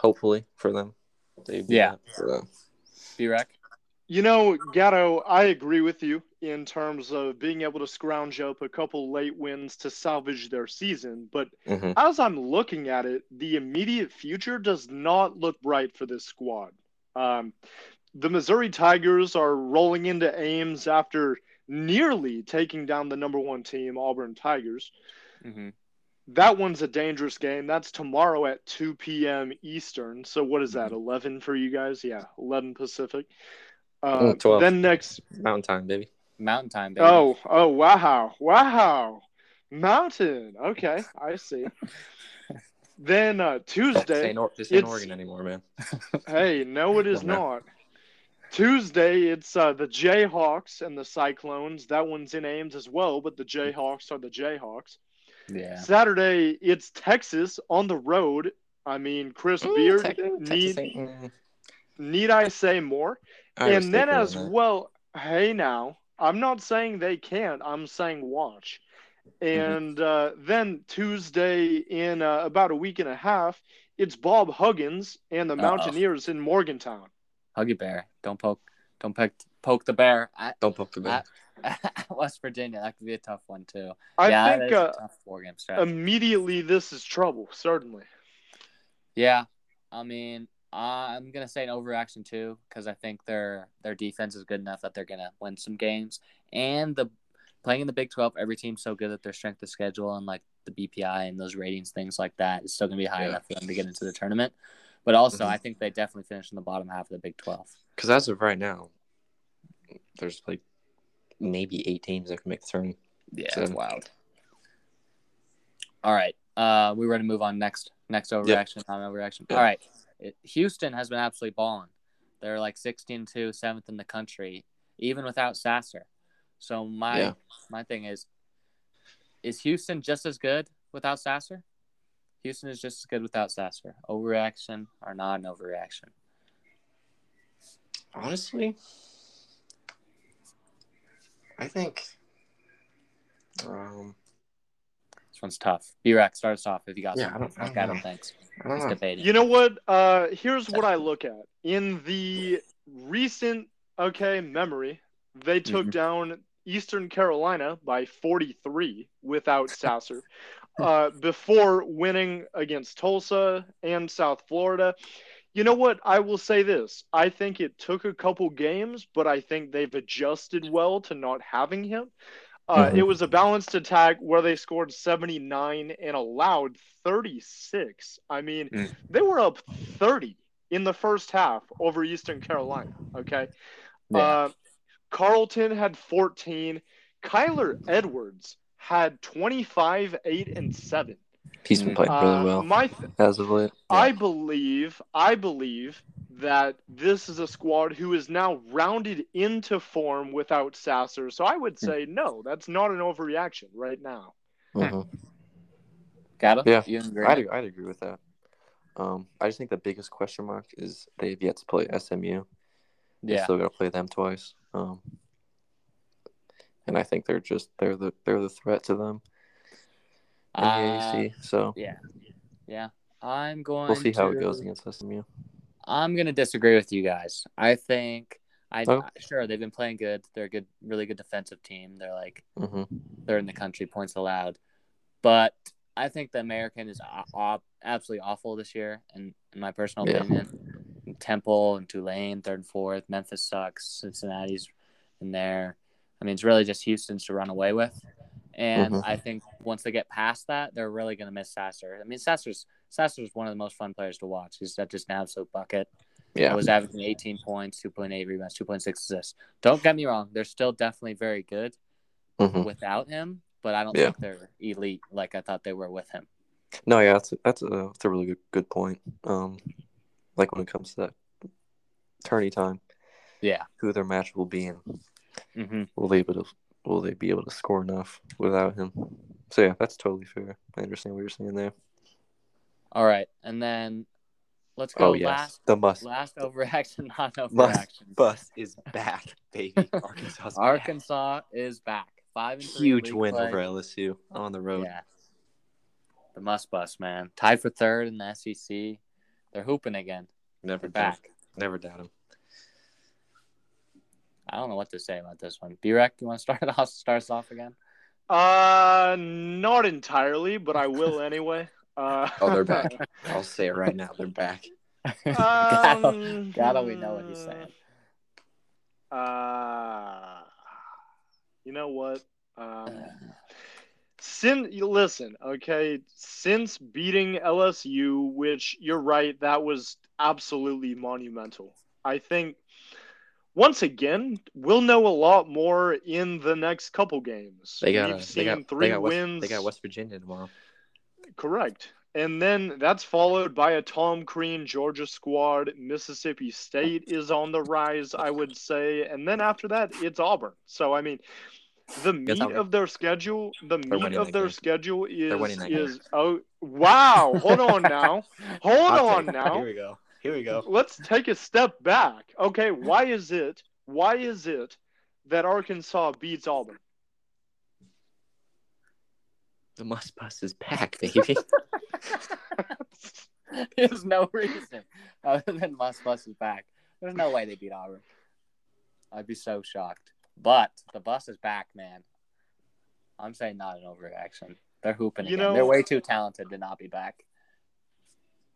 Hopefully for them. They do Yeah. that for, B-Rec. You know, Gatto, I agree with you in terms of being able to scrounge up a couple late wins to salvage their season. But mhm. as I'm looking at it, the immediate future does not look bright for this squad. Um, the Missouri Tigers are rolling into Ames after nearly taking down the number one team, Auburn Tigers. Mm-hmm. That one's a dangerous game. That's tomorrow at 2 p.m. Eastern. So what is that? 11 for you guys? Yeah, 11 Pacific. Uh, Mm, 12. then next. Mountain time, baby. Mountain Time, baby. Oh, oh, wow, wow, Mountain. Okay, I see. then uh, This Tuesday. ain't, or- this ain't Oregon anymore, man. Hey, no, it is Oh, no. not. Tuesday, it's uh, the Jayhawks and the Cyclones. That one's in Ames as well, but the Jayhawks are the Jayhawks. yeah. Saturday, it's Texas on the road. I mean, Chris Mm, Beard. Tex- Texas need mm, need I say more? Iowa and then as that. well, hey now, I'm not saying they can't. I'm saying watch. Mm-hmm. And uh, then Tuesday in uh, about a week and a half, it's Bob Huggins and the Uh-oh. Mountaineers in Morgantown. Huggy Bear. Don't poke. Don't poke. Poke the bear at, Don't poke the bear. at West Virginia. That could be a tough one too. I yeah, think is uh, a tough four game stretch. immediately this is trouble, certainly. yeah, I mean, I'm gonna say an overreaction too because I think their their defense is good enough that they're gonna win some games, and the playing in the Big Twelve, every team's so good that their strength of schedule and like the BPI and those ratings, things like that, is still gonna be high Yeah. enough for them to get into the tournament. But also, Mhm. I think they definitely finish in the bottom half of the Big Twelve. Because as of right now, there's like maybe eight teams that can make the tournament. Yeah, So- it's wild. All right. Uh, we're ready to move on next. Next overreaction, not overreaction. Yep. All right. Houston has been absolutely balling. They're like 16 2, seventh in the country, even without Sasser. So my Yeah. my thing is, is Houston just as good without Sasser? Houston is just as good without Sasser. Overreaction or not an overreaction? Honestly, I think. Um, This one's tough. B-Rack, start us off if you got Yeah, I something. don't- I Like don't Adam know. thinks. I don't He's know. debating. You know what? Uh, here's what I look at in the recent okay memory. They took Mhm. down Eastern Carolina by 43 without Sasser. Uh, before winning against Tulsa and South Florida. You know what? I will say this. I think it took a couple games, but I think they've adjusted well to not having him. Uh, Mhm. It was a balanced attack where they scored 79 and allowed 36. I mean, Mm. they were up 30 in the first half over Eastern Carolina. Okay. Yeah. Uh, Carlton had 14. Kyler Edwards had 25, 8, and 7. He's been playing really Uh, well My th- as of late. I believe, I believe that this is a squad who is now rounded into form without Sasser. So I would say no, that's not an overreaction right now. Mhm. Got it? Yeah, You agree? I'd, I'd agree with that. Um, I just think the biggest question mark is they've yet to play SMU. They yeah. still got to play them twice. Um, and I think they're just they're the they're the threat to them in the Uh, AAC. So yeah. Yeah. I'm going we'll see how it goes against SMU. I'm gonna disagree with you guys. I think I Oh. sure they've been playing good. They're a good, really good defensive team. They're like hmm third in the country points allowed, but I think the American is a- absolutely awful this year. And in my personal Yeah. opinion, Temple and Tulane third and fourth. Memphis sucks. Cincinnati's in there. I mean, it's really just Houston's to run away with. And Mhm. I think once they get past that, they're really going to miss Sasser. I mean, Sasser's Sasser's one of the most fun players to watch. He's that just an absolute bucket. Yeah, I was averaging 18 points, 2.8 rebounds, 2.6 assists. Don't get me wrong; they're still definitely very good hmm without him, but I don't Yeah. think they're elite like I thought they were with him. no, yeah, that's a, that's a that's a really good good point. Um, like when it comes to that tourney time, Yeah. who their match will be, and hmm will they able to will they be able to score enough without him? So yeah, that's totally fair. I understand what you're saying there. All right, and then let's go Oh yes, last the must last overreaction, not must overreaction. bus is back, baby. Arkansas, Arkansas is back, five and three huge win play. over LSU on the road. Yeah, the Muss Bus man, tied for third in the SEC. They're hooping again. Never They're back. never doubt him. I don't know what to say about this one. B-Rec, you want to start it off? Start us off again? Uh, not entirely, but I will anyway. Uh, Oh, they're back. I'll say it right now. They're back. Gatto, Um, Gatto, we know what he's saying. Uh, you know what? Um, Sin, you listen, okay. Since beating LSU, which you're right, that was absolutely monumental. I think once again we'll know a lot more in the next couple games. They got. We've a- They got. three They got, West, wins. they got West Virginia tomorrow. Correct. And then that's followed by a Tom Crean Georgia squad. Mississippi State is on the rise, I would say. And then after that, it's Auburn. So I mean, the meat of their schedule, the meat of their game. schedule is is oh wow. Hold on now. Hold on now. Here we go. Here we go. Let's take a step back. Okay, why is it? Why is it that Arkansas beats Auburn? The Muss Bus is back, baby. There's no reason other than Muss Bus is back. There's no way they beat Auburn. I'd be so shocked. But the bus is back, man. I'm saying not an overreaction. They're hooping You again. know- They're way too talented to not be back.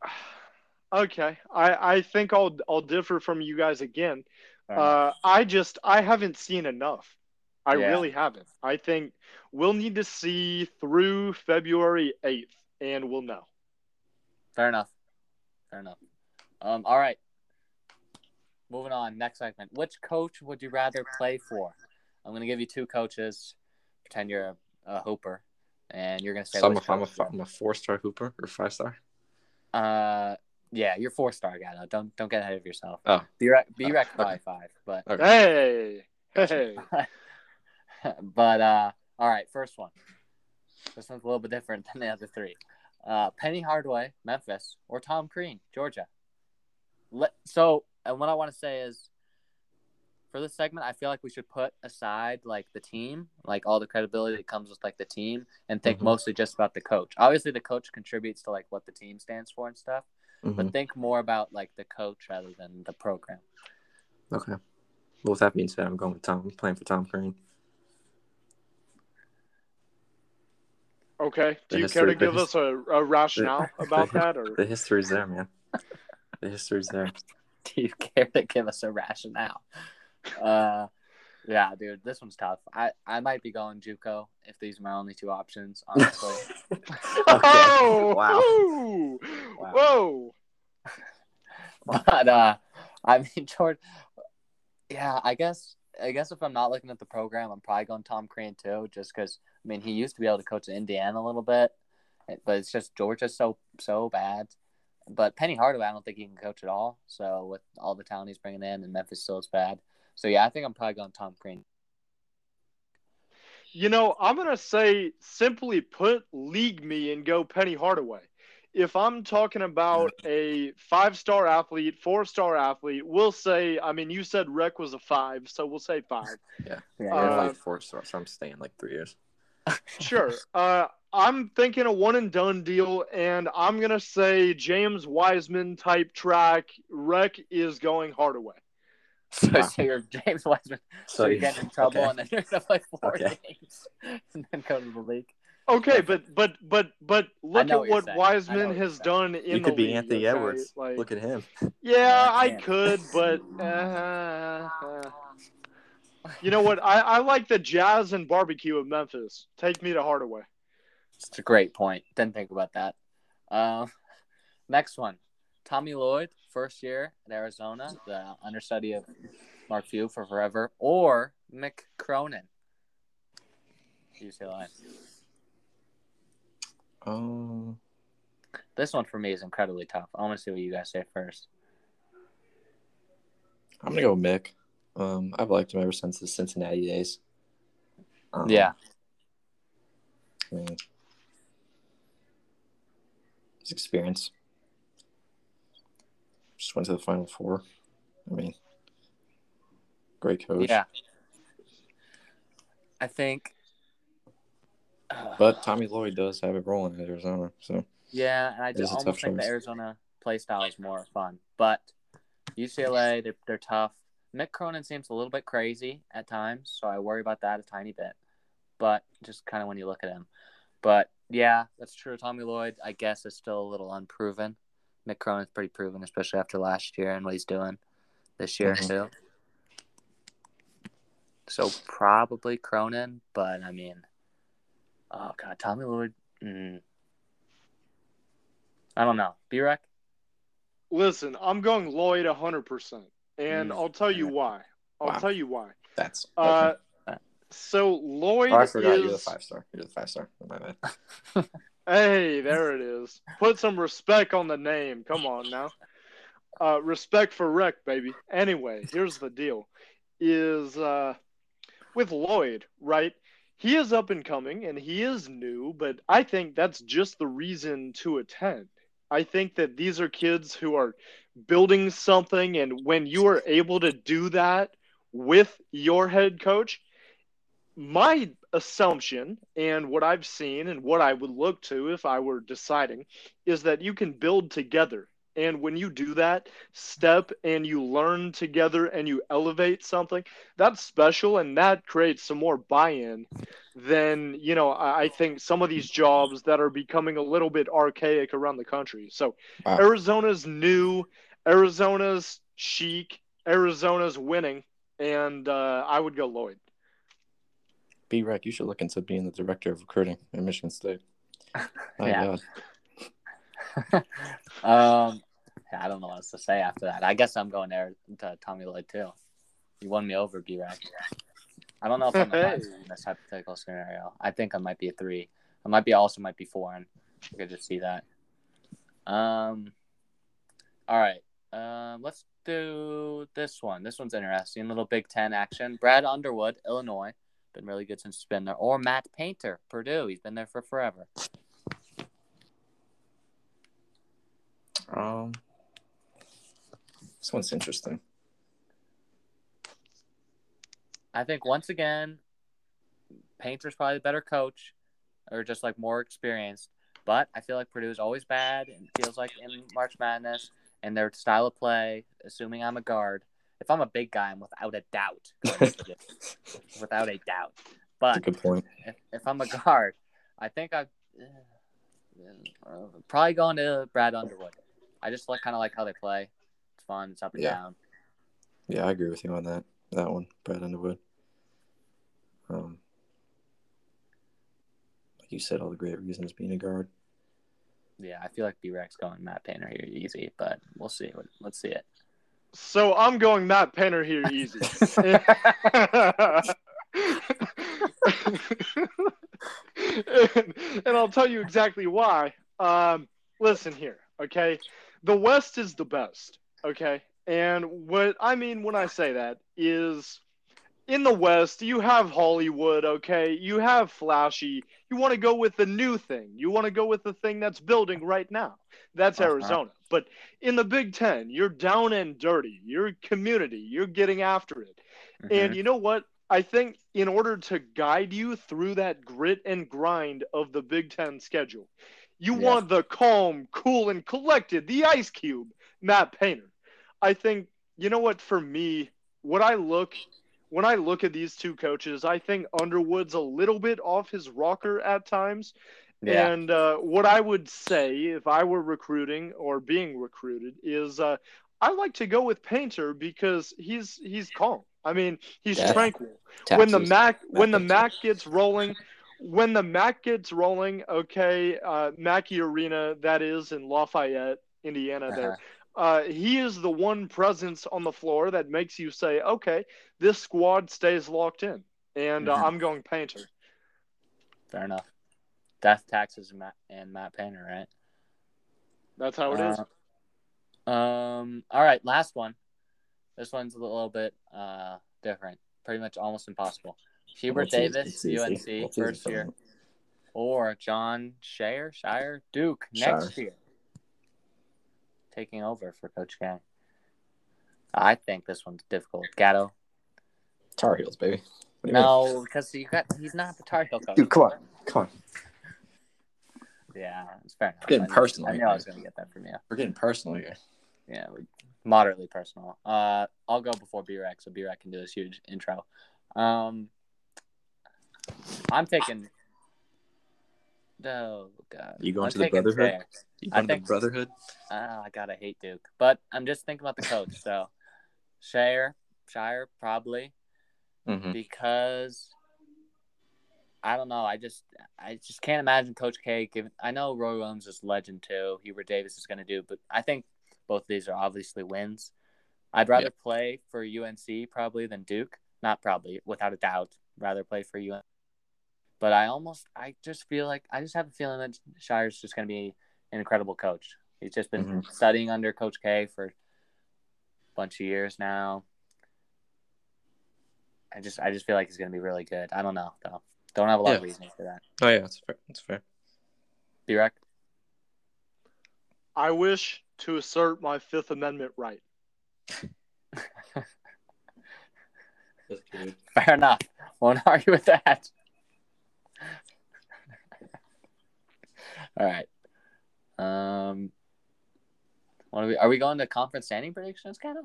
Okay, I I think I'll I'll differ from you guys again. Fair. Uh, I just I haven't seen enough. I Yeah. really haven't. I think we'll need to see through February eighth, and we'll know. Fair enough. Fair enough. Um, all right. Moving on. Next segment. Which coach would you rather play for? I'm going to give you two coaches. Pretend you're a, a hooper, and you're going to say So I'm, a, which I'm, a, coach. I'm a four star hooper or five star. Uh, yeah, you're four star guy. Though. Don't don't get ahead of yourself. Oh. B rec B rec Okay. five, but Okay. Hey, hey, but uh, all right, first one. This one's a little bit different than the other three. Uh, Penny Hardaway, Memphis, or Tom Crean, Georgia. Let, so, and what I want to say is, for this segment, I feel like we should put aside like the team, like all the credibility that comes with like the team, and think Mhm. mostly just about the coach. Obviously, the coach contributes to like what the team stands for and stuff, Mhm. but think more about like the coach rather than the program. Okay. Well, with that being said, I'm going with Tom. I'm playing for Tom Crean. Okay. Do The you care to give his- us a, a rationale about the- that, or The history's there, man. The history's there. Do you care to give us a rationale? Uh, yeah, dude, this one's tough. I, I might be going JUCO if these are my only two options. Honestly, Oh, Wow. whoa, Wow. whoa. but uh, I mean, George. Yeah, I guess I guess if I'm not looking at the program, I'm probably going Tom Crean too, just because I mean he used to be able to coach Indiana a little bit, but it's just Georgia's so so bad. But Penny Hardaway, I don't think he can coach at all. So with all the talent he's bringing in, and Memphis still is bad. So yeah, I think I'm probably going Tom Crean. You know, I'm gonna say simply put, league me and go Penny Hardaway. If I'm talking about a five-star athlete, four-star athlete, we'll say. I mean, you said Rec was a five, so we'll say five. Yeah, Yeah, Uh, like four stars, so I'm staying like three years. Sure. Uh, I'm thinking a one and done deal, and I'm gonna say James Wiseman type track. Rec is going Hardaway. So, Wow. so you're James Wiseman. So, So you're getting in trouble, okay. and then you're gonna play four Okay. games, and then go to the league. Okay, but but but but look know at what what saying. Wiseman what has saying. done in You the could be league, Anthony okay? Edwards. Like, Look at him. yeah, Yeah, I man. could, but uh, uh, you know what? I, I like the Jazz and barbecue of Memphis. Take me to Hardaway. It's a great point. Didn't think about that. Um, next one, Tommy Lloyd, first year at Arizona, the understudy of Mark Few for forever, or Mick Cronin, UCLA. Um, This one for me is incredibly tough. I want to see what you guys say first. I'm gonna go with Mick. Um, I've liked him ever since the Cincinnati days. Um, Yeah, I mean, his experience. Just went to the Final Four. I mean, great coach. yeah. I think. uh, But Tommy Lloyd does have it rolling at Arizona, so Yeah, and I just almost think the. Arizona play style is more fun. But UCLA, they're, they're tough. Mick Cronin seems a little bit crazy at times, so I worry about that a tiny bit. But just kind of when you look at him. But yeah, that's true. Tommy Lloyd, I guess, is still a little unproven. Mick Cronin's pretty proven, especially after last year and what he's doing this year Mhm. too. So probably Cronin, but I mean, oh god, Tommy Lloyd. Mm, I don't know. B-Rec? Listen, I'm going Lloyd 100%. And Mm. I'll tell you why. I'll Wow. tell you why. that's. Uh, so Lloyd Oh, I forgot is you're the five star. You're the five star. My bad. Hey, there it is. Put some respect on the name. Come on now. Uh, respect for Rec, baby. Anyway, here's the deal: is uh, with Lloyd, right? He is up and coming, and he is new, but I think that's just the reason to attend. I think that these are kids who are building something, and when you are able to do that with your head coach, my assumption and what I've seen and what I would look to if I were deciding is that you can build together. And when you do that step and you learn together and you elevate something, that's special and that creates some more buy in than, you know, I I think some of these jobs that are becoming a little bit archaic around the country. So Wow. Arizona's new, Arizona's chic, Arizona's winning, and uh, I would go Lloyd. B Rec, you should look into being the director of recruiting at Michigan State. My Yeah. God. um, yeah, I don't know what else to say after that. I guess I'm going there to Tommy Lloyd too. You won me over, B-Rack. I don't know if I'm a in this hypothetical scenario. I think I might be a three. I might be also might be four, and you could just see that. Um. All right. Um. Let's do this one. This one's interesting. Little Big Ten action. Brad Underwood, Illinois, Been really good since he's been there. Or Matt Painter, Purdue. He's been there for forever. Um, this one's interesting. I think once again, Painter's probably the better coach, or just like more experienced. But I feel like Purdue is always bad and feels like in March Madness and their style of play, assuming I'm a guard. If I'm a big guy, I'm without a doubt. going into this. without a doubt. That's a But good point. if, if I'm a guard, I think I uh, probably going to Brad Underwood. I just like kind of like how they play. It's fun. It's up and Yeah. down. Yeah, I agree with you on that. That one, Brad Underwood. Um, like you said, all the great reasons being a guard. Yeah, I feel like B-Rex going Matt Painter here easy, but we'll see. Let's see it. So I'm going Matt Painter here easy. and, and I'll tell you exactly why. Um, listen here, okay? The West is the best, okay? And what I mean when I say that is in the West, you have Hollywood, okay? You have flashy. You want to go with the new thing. You want to go with the thing that's building right now. That's Uh-huh. Arizona. But in the Big Ten, you're down and dirty. You're community. You're getting after it. And Mhm. you know what? I think in order to guide you through that grit and grind of the Big Ten schedule, you want the calm, cool, and collected, the ice cube, Matt Painter. I think, you know what, for me, what I look when I look at these two coaches, I think Underwood's a little bit off his rocker at times. yeah, And uh, what I would say if I were recruiting or being recruited is uh, I like to go with Painter because he's he's calm. I mean, he's Yeah. tranquil. When the Mac when the Mac gets rolling, when the Mac gets rolling, okay, uh, Mackey Arena that is in Lafayette, Indiana. There, Uh-huh. Uh, he is the one presence on the floor that makes you say, okay, this squad stays locked in, and uh, Mhm. I'm going Painter. fair enough. Death taxes and Matt, and Matt Painter, right? That's how it is. Uh, Um. All right, last one. This one's a little bit uh different. Pretty much almost impossible. Hubert Well. Davis, easy. UNC, Well, first year, or Jon Scheyer, Scheyer, Duke next Scheyer. year, taking over for Coach K. I think this one's difficult. Gatto. Tar Heels, baby. What mean? No, because you got he's not the Tar Heel coach. Dude, come on. Come on. Yeah, it's fair enough. Getting personal I knew. I was going to get that from you. We're getting personal here. Yeah, we- moderately personal. Uh, I'll go before B-Rec, so B-Rec can do this huge intro. Um, I'm taking. Oh God! You going I'm to the Brotherhood? You I going to think- Brotherhood? I gotta hate Duke, but I'm just thinking about the coach. So, Scheyer, Scheyer probably Mm-hmm. because I don't know. I just I just can't imagine Coach K giving. I know Roy Williams is legend too. Hubert Davis is going to do, but I think both of these are obviously wins. I'd rather Yeah. play for UNC probably than Duke. Not probably, without a doubt. Rather play for UNC. But I almost, I just feel like I just have a feeling that Scheyer's just going to be an incredible coach. He's just been Mhm. studying under Coach K for a bunch of years now. I just I just feel like he's gonna be really good. I don't know though. Don't have a lot of Yeah. reasoning for that. Oh yeah, that's fair. That's fair. B-Rec? I wish to assert my Fifth Amendment right. Fair enough. Won't argue with that. All right. Um, what are we? Are we going to conference standing predictions, kind of?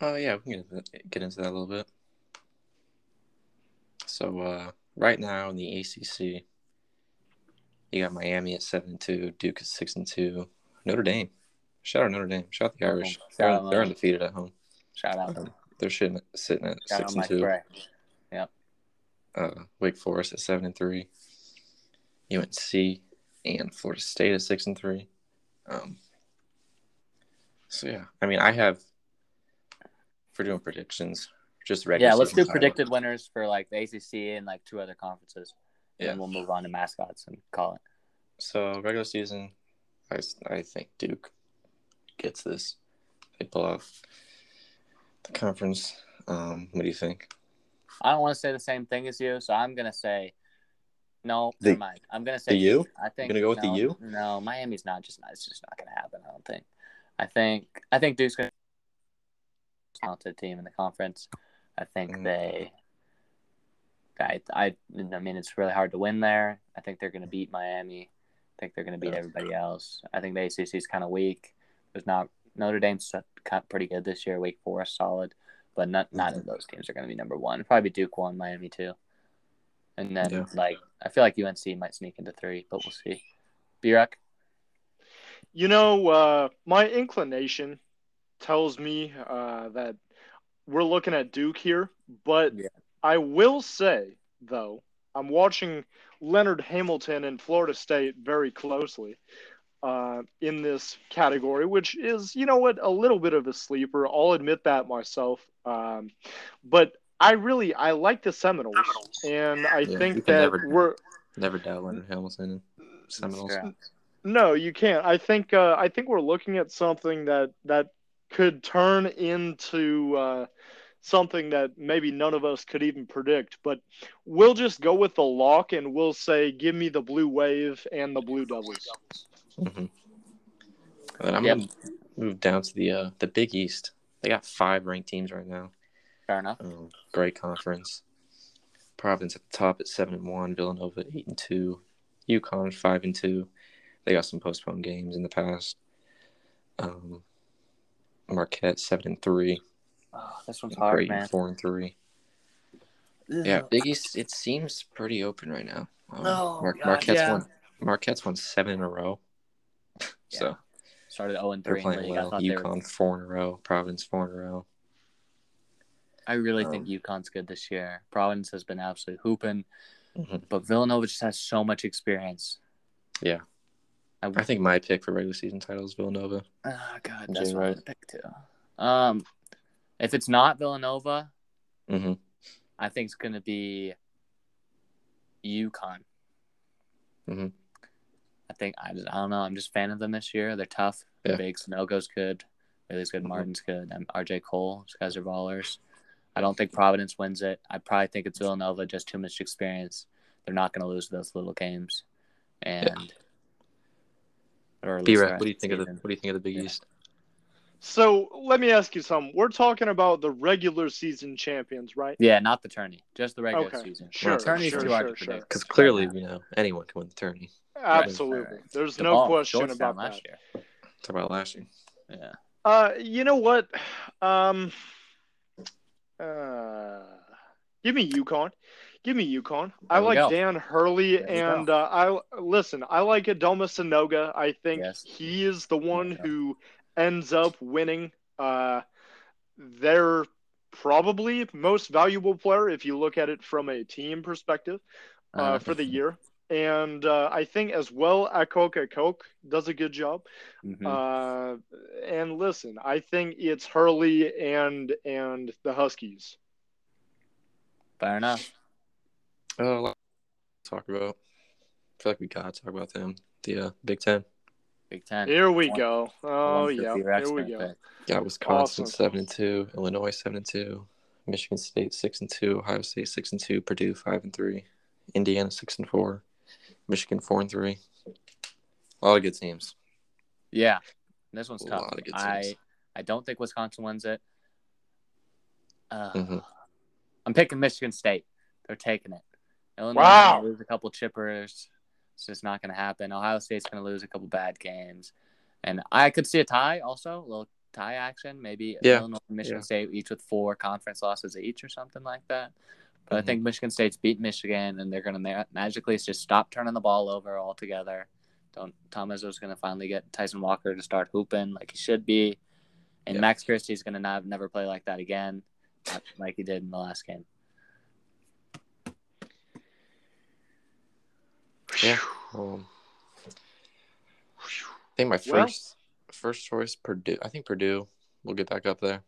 Oh yeah, we can get into, that a little bit. So uh, right now in the ACC, you got Miami at seven and two, Duke at six and two, Notre Dame. Shout out Notre Dame. Shout out the Irish. Shout They're, out they're undefeated at home. Shout out. Um, they're sitting, sitting at Shout six and two. Gray. Uh, Wake Forest at seven and three. UNC and Florida State at six and three. Um, so yeah, I mean, I have for doing predictions, just regular. Yeah, let's do predicted winners for like the ACC and like two other conferences. And Yeah. then we'll move on to mascots and call it. So regular season, I, I think Duke gets this. They pull off the conference. Um, what do you think? I don't want to say the same thing as you, so I'm gonna say no. The- never mind. I'm gonna say the U? I think You're gonna go with the U? No, Miami's not just not. It's just not gonna happen. I don't think. I think I think Duke's gonna talented team in the conference. I think Mm. they. I, I I mean it's really hard to win there. I think they're going to beat Miami. I think they're going to beat Yeah. everybody else. I think the ACC is kind of weak. There's not Notre Dame's pretty good this year. Wake Forest solid, but not none of those teams are going to be number one. Probably Duke one, Miami two, and then Yeah. like I feel like UNC might sneak into three, but we'll see. B-Rock? You know, uh, my inclination tells me uh, that we're looking at Duke here, but Yeah. I will say, though, I'm watching Leonard Hamilton and Florida State very closely uh, in this category, which is, you know what, a little bit of a sleeper. I'll admit that myself. Um, but I really I like the Seminoles, and I Yeah, think that never- we're Never doubt Leonard Hamilton. Seminoles. Yeah. No, you can't. I think uh, I think we're looking at something that that could turn into uh, something that maybe none of us could even predict. But we'll just go with the lock and we'll say, "Give me the Blue Wave and the Blue Devils." hmm And I'm Yep. gonna move down to the uh, the Big East. They got five ranked teams right now. Fair enough. Um, great conference. Providence at the top at seven and one. Villanova eight and two. UConn five and two. They got some postponed games in the past. Um, Marquette seven and three. Oh, this one's hard, Creighton man. four and three. Yeah, Big East. It seems pretty open right now. Um, Oh, Mar- God, Marquette's yeah. won. Marquette's won seven in a row. so Yeah. Started 0 and three. they're playing league. Well. they were UConn four in a row. Providence four in a row. I really Um, think UConn's good this year. Providence has been absolutely hooping, Mhm. but Villanova just has so much experience. Yeah. I, I think my pick for regular season title is Villanova. oh God, Jay that's what Wright. I pick too. Um, if it's not Villanova, hmm I think it's gonna be UConn. Mhm. I think I just I don't know. I'm just a fan of them this year. They're tough. They're Yeah. big. Sanogo's good. Billy's good. Mhm. Martin's good. And RJ Cole. These guys are ballers. I don't think Providence wins it. I probably think it's Villanova. Just too much experience. They're not going to lose those little games. And or B least the Rep, rest what do you think of the what do you think of the Big Yeah. East? So let me ask you something. We're talking about the regular season champions, right? Yeah, not the tourney. Just the regular Okay. season. Sure, the tourney's sure, too hard sure, to predict. Because clearly, you know, anyone can win the tourney. Absolutely. There's no DePaul, question Georgetown about that. last year. Talk about last year. Yeah. Uh, you know what? Um, uh, give me UConn. Give me UConn. I like go. Dan Hurley, and uh, I listen. I like Adama Sanogo. I think Yes. he is the one who ends up winning. Uh, their probably most valuable player if you look at it from a team perspective uh, Uh, for the year. And uh, I think as well, Akok Akok does a good job. mhm. Uh, and listen, I think it's Hurley and and the Huskies. Fair enough. Oh, a lot to talk about. I feel like we gotta talk about them. The uh, Big Ten. Big Ten. Here we One- go. Oh One yeah, here we go. pick. Got Wisconsin Awesome. seven and two, Illinois seven and two, Michigan State six and two, Ohio State six and two, Purdue five and three, Indiana six and four, Michigan four and three. A lot of good teams. Yeah, this one's A tough. lot of good I teams. I don't think Wisconsin wins it. Uh, Mhm. I'm picking Michigan State. They're taking it. Illinois Wow. gonna lose a couple chippers. It's just not going to happen. Ohio State's going to lose a couple bad games, and I could see a tie also, a little tie action. Maybe Yeah. Illinois and Michigan Yeah. State each with four conference losses each or something like that. But I Mhm. think Michigan State's beat Michigan, and they're going to ma- magically just stop turning the ball over altogether. Don't Tom Izzo's going to finally get Tyson Walker to start hooping like he should be, and. Max Christie's going to not never play like that again, like he did in the last game. Yeah. Um, I think my Well- first first choice Purdue. I think Purdue will get back up there,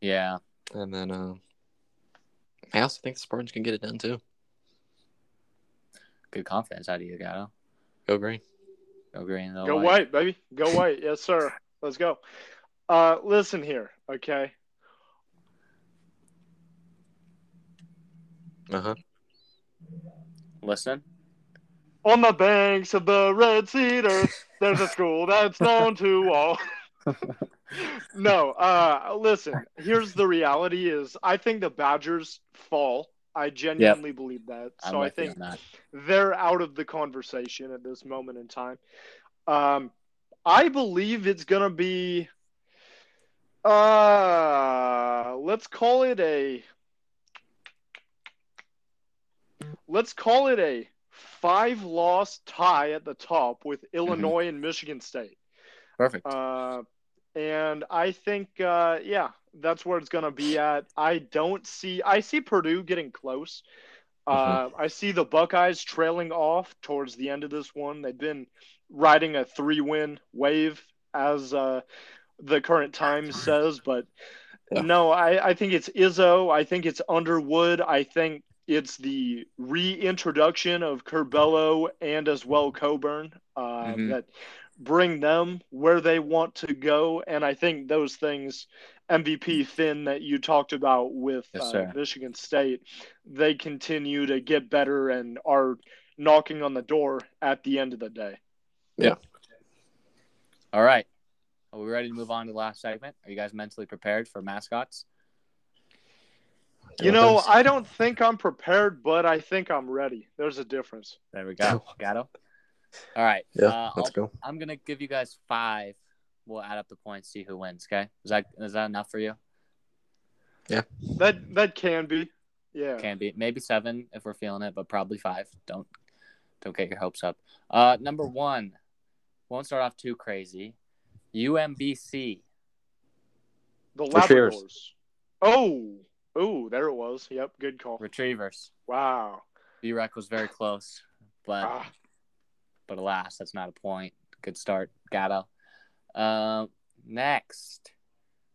Yeah, and then um, I also think the Spartans can get it done too. good confidence out of you, Gatto. Go green. Go green, go, Go white. white, baby. Go white. yes, sir. Let's go. Uh, listen here, okay. Uh huh. Listen. On the banks of the Red Cedar, there's a school that's known to all. no, uh, listen. Here's the reality: is I think the Badgers fall. I genuinely believe that. So I think that. they're out of the conversation at this moment in time. Um, I believe it's gonna be. Uh, let's call it a. Let's call it a five-loss tie at the top with Illinois and Michigan State. Perfect. Uh, and I think, uh, yeah, that's where it's going to be at. I don't see, I see Purdue getting close. Uh, I see the Buckeyes trailing off towards the end of this one. They've been riding a three win wave, as uh, the current time says. But Yeah. no, I, I think it's Izzo. I think it's Underwood. I think it's the reintroduction of Curbelo and as well Cockburn uh, Mhm. that bring them where they want to go. And I think those things, MVP Finn that you talked about with Yes, uh. Michigan State, they continue to get better and are knocking on the door at the end of the day. Yeah. All right. Are we ready to move on to the last segment? Are you guys mentally prepared for mascots? You know, I don't think I'm prepared, but I think I'm ready. There's a difference. There we go. Gatto. All right. Yeah, uh, let's I'll- go. I'm gonna give you guys five. We'll add up the points, see who wins. Okay. Is that is that enough for you? Yeah. That that can be. Yeah. Can be maybe seven if we're feeling it, but probably five. Don't don't get your hopes up. Uh, number one, won't start off too crazy. UMBC. The Retrievers. Labradors. Oh, oh, there it was. Yep, good call. Retrievers. Wow. B-Rec was very close, but Ah, but alas, that's not a point. Good start, Gatto. Um, next,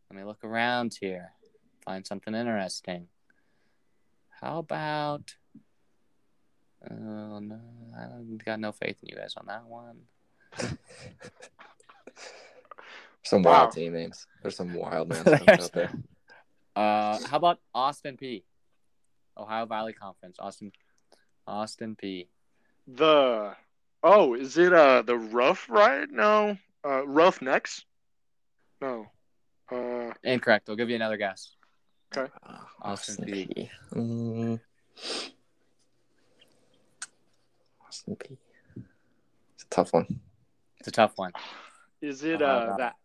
let me look around here, find something interesting. How about? Oh no, I don't- got no faith in you guys on that one. Some Wow. wild team names. There's some wild mascots out there. Uh, how about Austin Peay? Ohio Valley Conference, Austin, Austin Peay. the oh, is it uh the Rough Ride? No, uh, Rough Necks. No. Uh, Incorrect. I'll give you another guess. Uh, Austin Peay. P. Mm. Austin Peay. It's a tough one. It's a tough one. is it Ohio uh Valley. that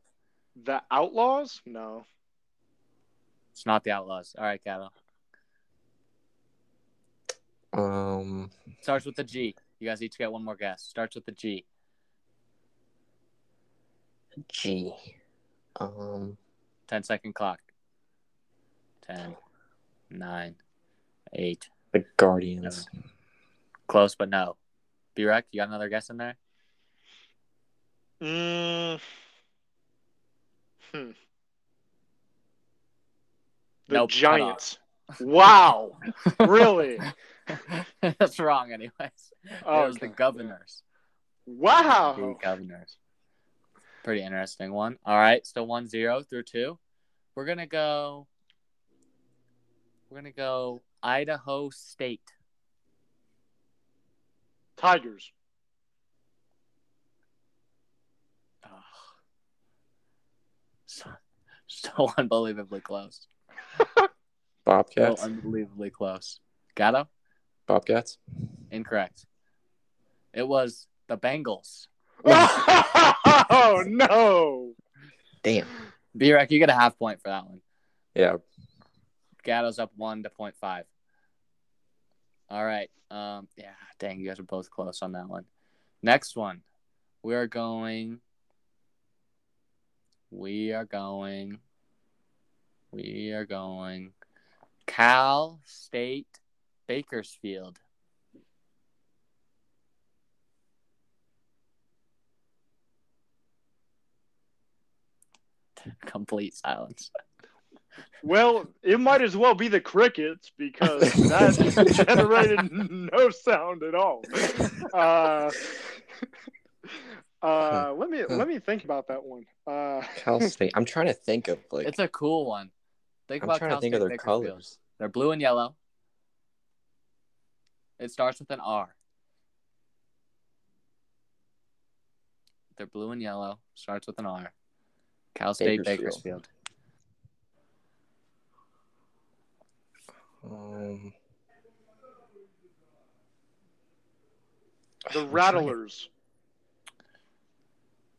the Outlaws? No. It's not the Outlaws. All right, Gatto. Um, Starts with the G. You guys each get one more guess. Starts with the G. G. Um, 10 second clock. 10, 9, 8. the Guardians. Close, but no. B-Rec, you got another guess in there? Mm. Hmm. The Nope, Giants. Wow. really? That's wrong, anyways. Oh, It was the Okay. Governors. The Wow. Governors. Pretty interesting one. All right, still 1 0 through 2. We're going to go. We're going to go Idaho State. Tigers. Oh. So, so unbelievably close. So Bobcats. unbelievably close. Gatto? Bobcats. Incorrect. It was the Bengals. oh no. Damn. B-Rec, you get a half point for that one. Yeah. Gatto's up one to point five. All right. Um, yeah, dang, you guys are both close on that one. Next one. We are going. We are going. We are going. Cal State Bakersfield. Complete silence. Well, it might as well be the crickets because that generated no sound at all. Uh, uh, let me let me think about that one. Uh, Cal State. I'm trying to think of like. It's a cool one. Think I'm about trying Cal to think State of their Bakersfield. colors. They're blue and yellow. It starts with an R. They're blue and yellow. Starts with an R. Cal State Bakersfield. Bakersfield. Um, The Rattlers.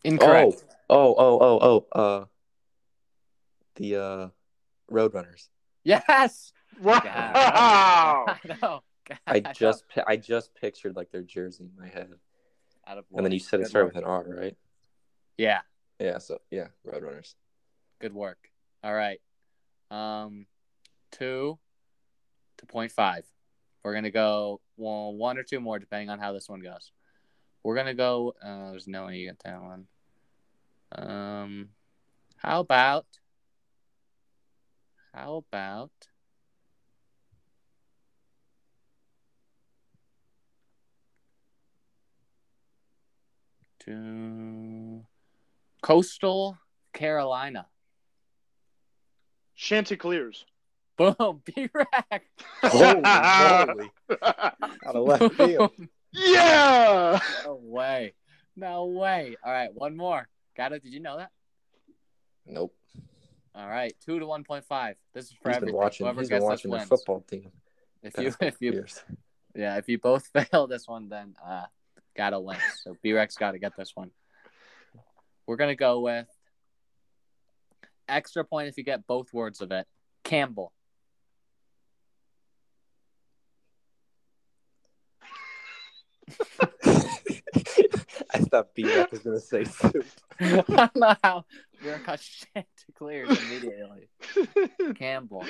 Incorrect. Oh, oh, oh, oh, oh. Uh, the uh, Roadrunners. Yes. Wow. I know. I God, just, I just pictured like their jersey in my head, Out of and then you said it started work. with an R, right? Yeah. Yeah. So yeah, Roadrunners. Good work. All right. Um, two to point five. We're gonna go well, one or two more depending on how this one goes. We're gonna go. Uh, there's no way you get that one. Um, how about? How about? To coastal Carolina. Chanticleers. Boom, B-Rack. Holy moly! Out of left field. yeah. No way. No way. All right, one more. Got it. Did you know that? Nope. All right, two to one point five. This is for He's been everything. watching. Whoever He's been gets watching this their wins. football team. If you, if you, years. yeah, if you both fail this one, then uh, Gatto win. So B-Rex got to get this one. We're gonna go with extra point if you get both words of it. Campbell. I thought B Rex was gonna say soup. I don't know how we're got Chanticleers immediately. Campbell.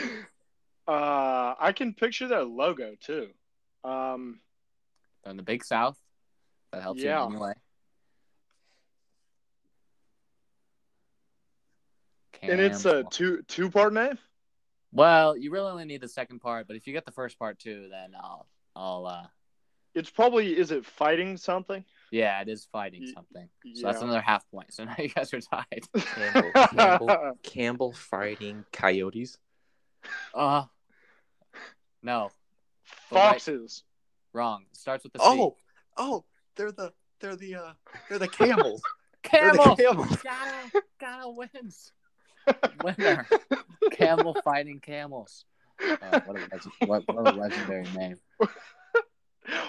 Uh, I can picture their logo too. Um, They're in the Big South. That helps Yeah. you in any way. and it's a two two part name. Well, you really only need the second part, but if you get the first part too, then I'll I'll uh It's probably is it fighting something? yeah, it is fighting Y- something. So that's another half point. So now you guys are tied. Campbell, Campbell, Campbell fighting coyotes. Uh no, But wait. Foxes. wrong. It starts with the C. Oh, oh, they're the they're the uh they're the camels. They're the Camel. camels. Gatto Gatto wins. Winner. Camel fighting camels. Uh, what, a legend, what, what a legendary name.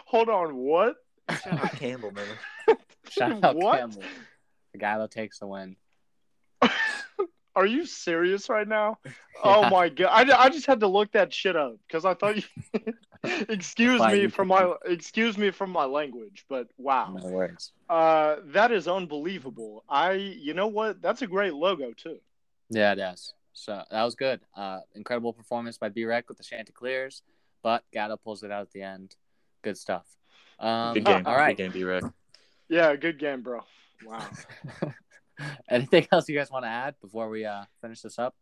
Hold on, what? Shout out Campbell, man. Shout out What? Camel. The guy that takes the win. Are you serious right now? Oh my god! I, I just had to look that shit up because I thought you. excuse me Fighting from my excuse me from my language, but wow, No words. uh, that is unbelievable. I, you know what? That's a great logo too. Yeah, it is. So that was good. Uh, incredible performance by B-Rec with the Chanticleers, but Gatto pulls it out at the end. Good stuff. Um, Good game. All right. Good game, B-Rec. Yeah, good game, bro. Wow. Anything else you guys want to add before we uh, finish this up?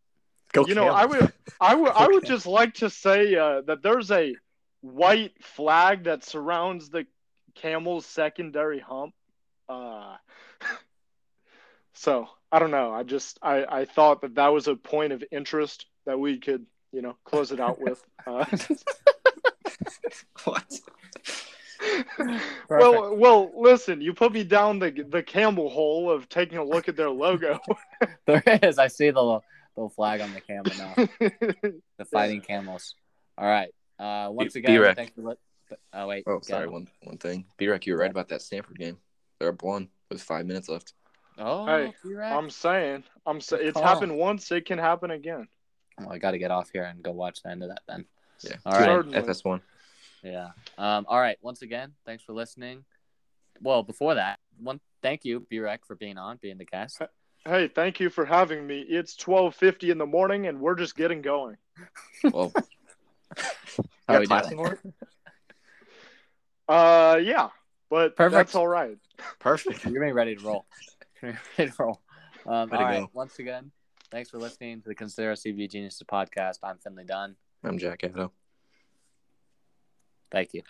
Go you know, I would, I would, I would just like to say uh, that there's a white flag that surrounds the camel's secondary hump. Uh, so I don't know. I just, I, I thought that that was a point of interest that we could, you know, close it out with. Uh, what? well, well, listen. You put me down the the camel hole of taking a look at their logo. There is. I see the little, little flag on the camel now. The fighting camels. All right. Uh, once again, B-Rec. thanks for. Li- oh wait. Oh, sorry. One one thing. B-Rec, you were right about that Stanford game. They're up one with five minutes left. Oh, Hey, B-Rec. I'm saying, I'm saying, it's call. happened once. It can happen again. Well, I got to get off here and go watch the end of that then. Yeah. All Two right. one, Certainly. FS1. Yeah. Um, all right. Once again, thanks for listening. Well, before that, one thank you, B-Rec, for being on, being the guest. Hey, thank you for having me. It's 12:50 in the morning, and we're just getting going. Well, How got we class doing? Uh, yeah, but Perfect. that's all right. Perfect. You're getting ready to roll. You're ready to roll. Um, Way all to right. go. Once again, thanks for listening to the Consider CV Geniuses podcast. I'm Finley Dunn. I'm Jack Addo. Thank you.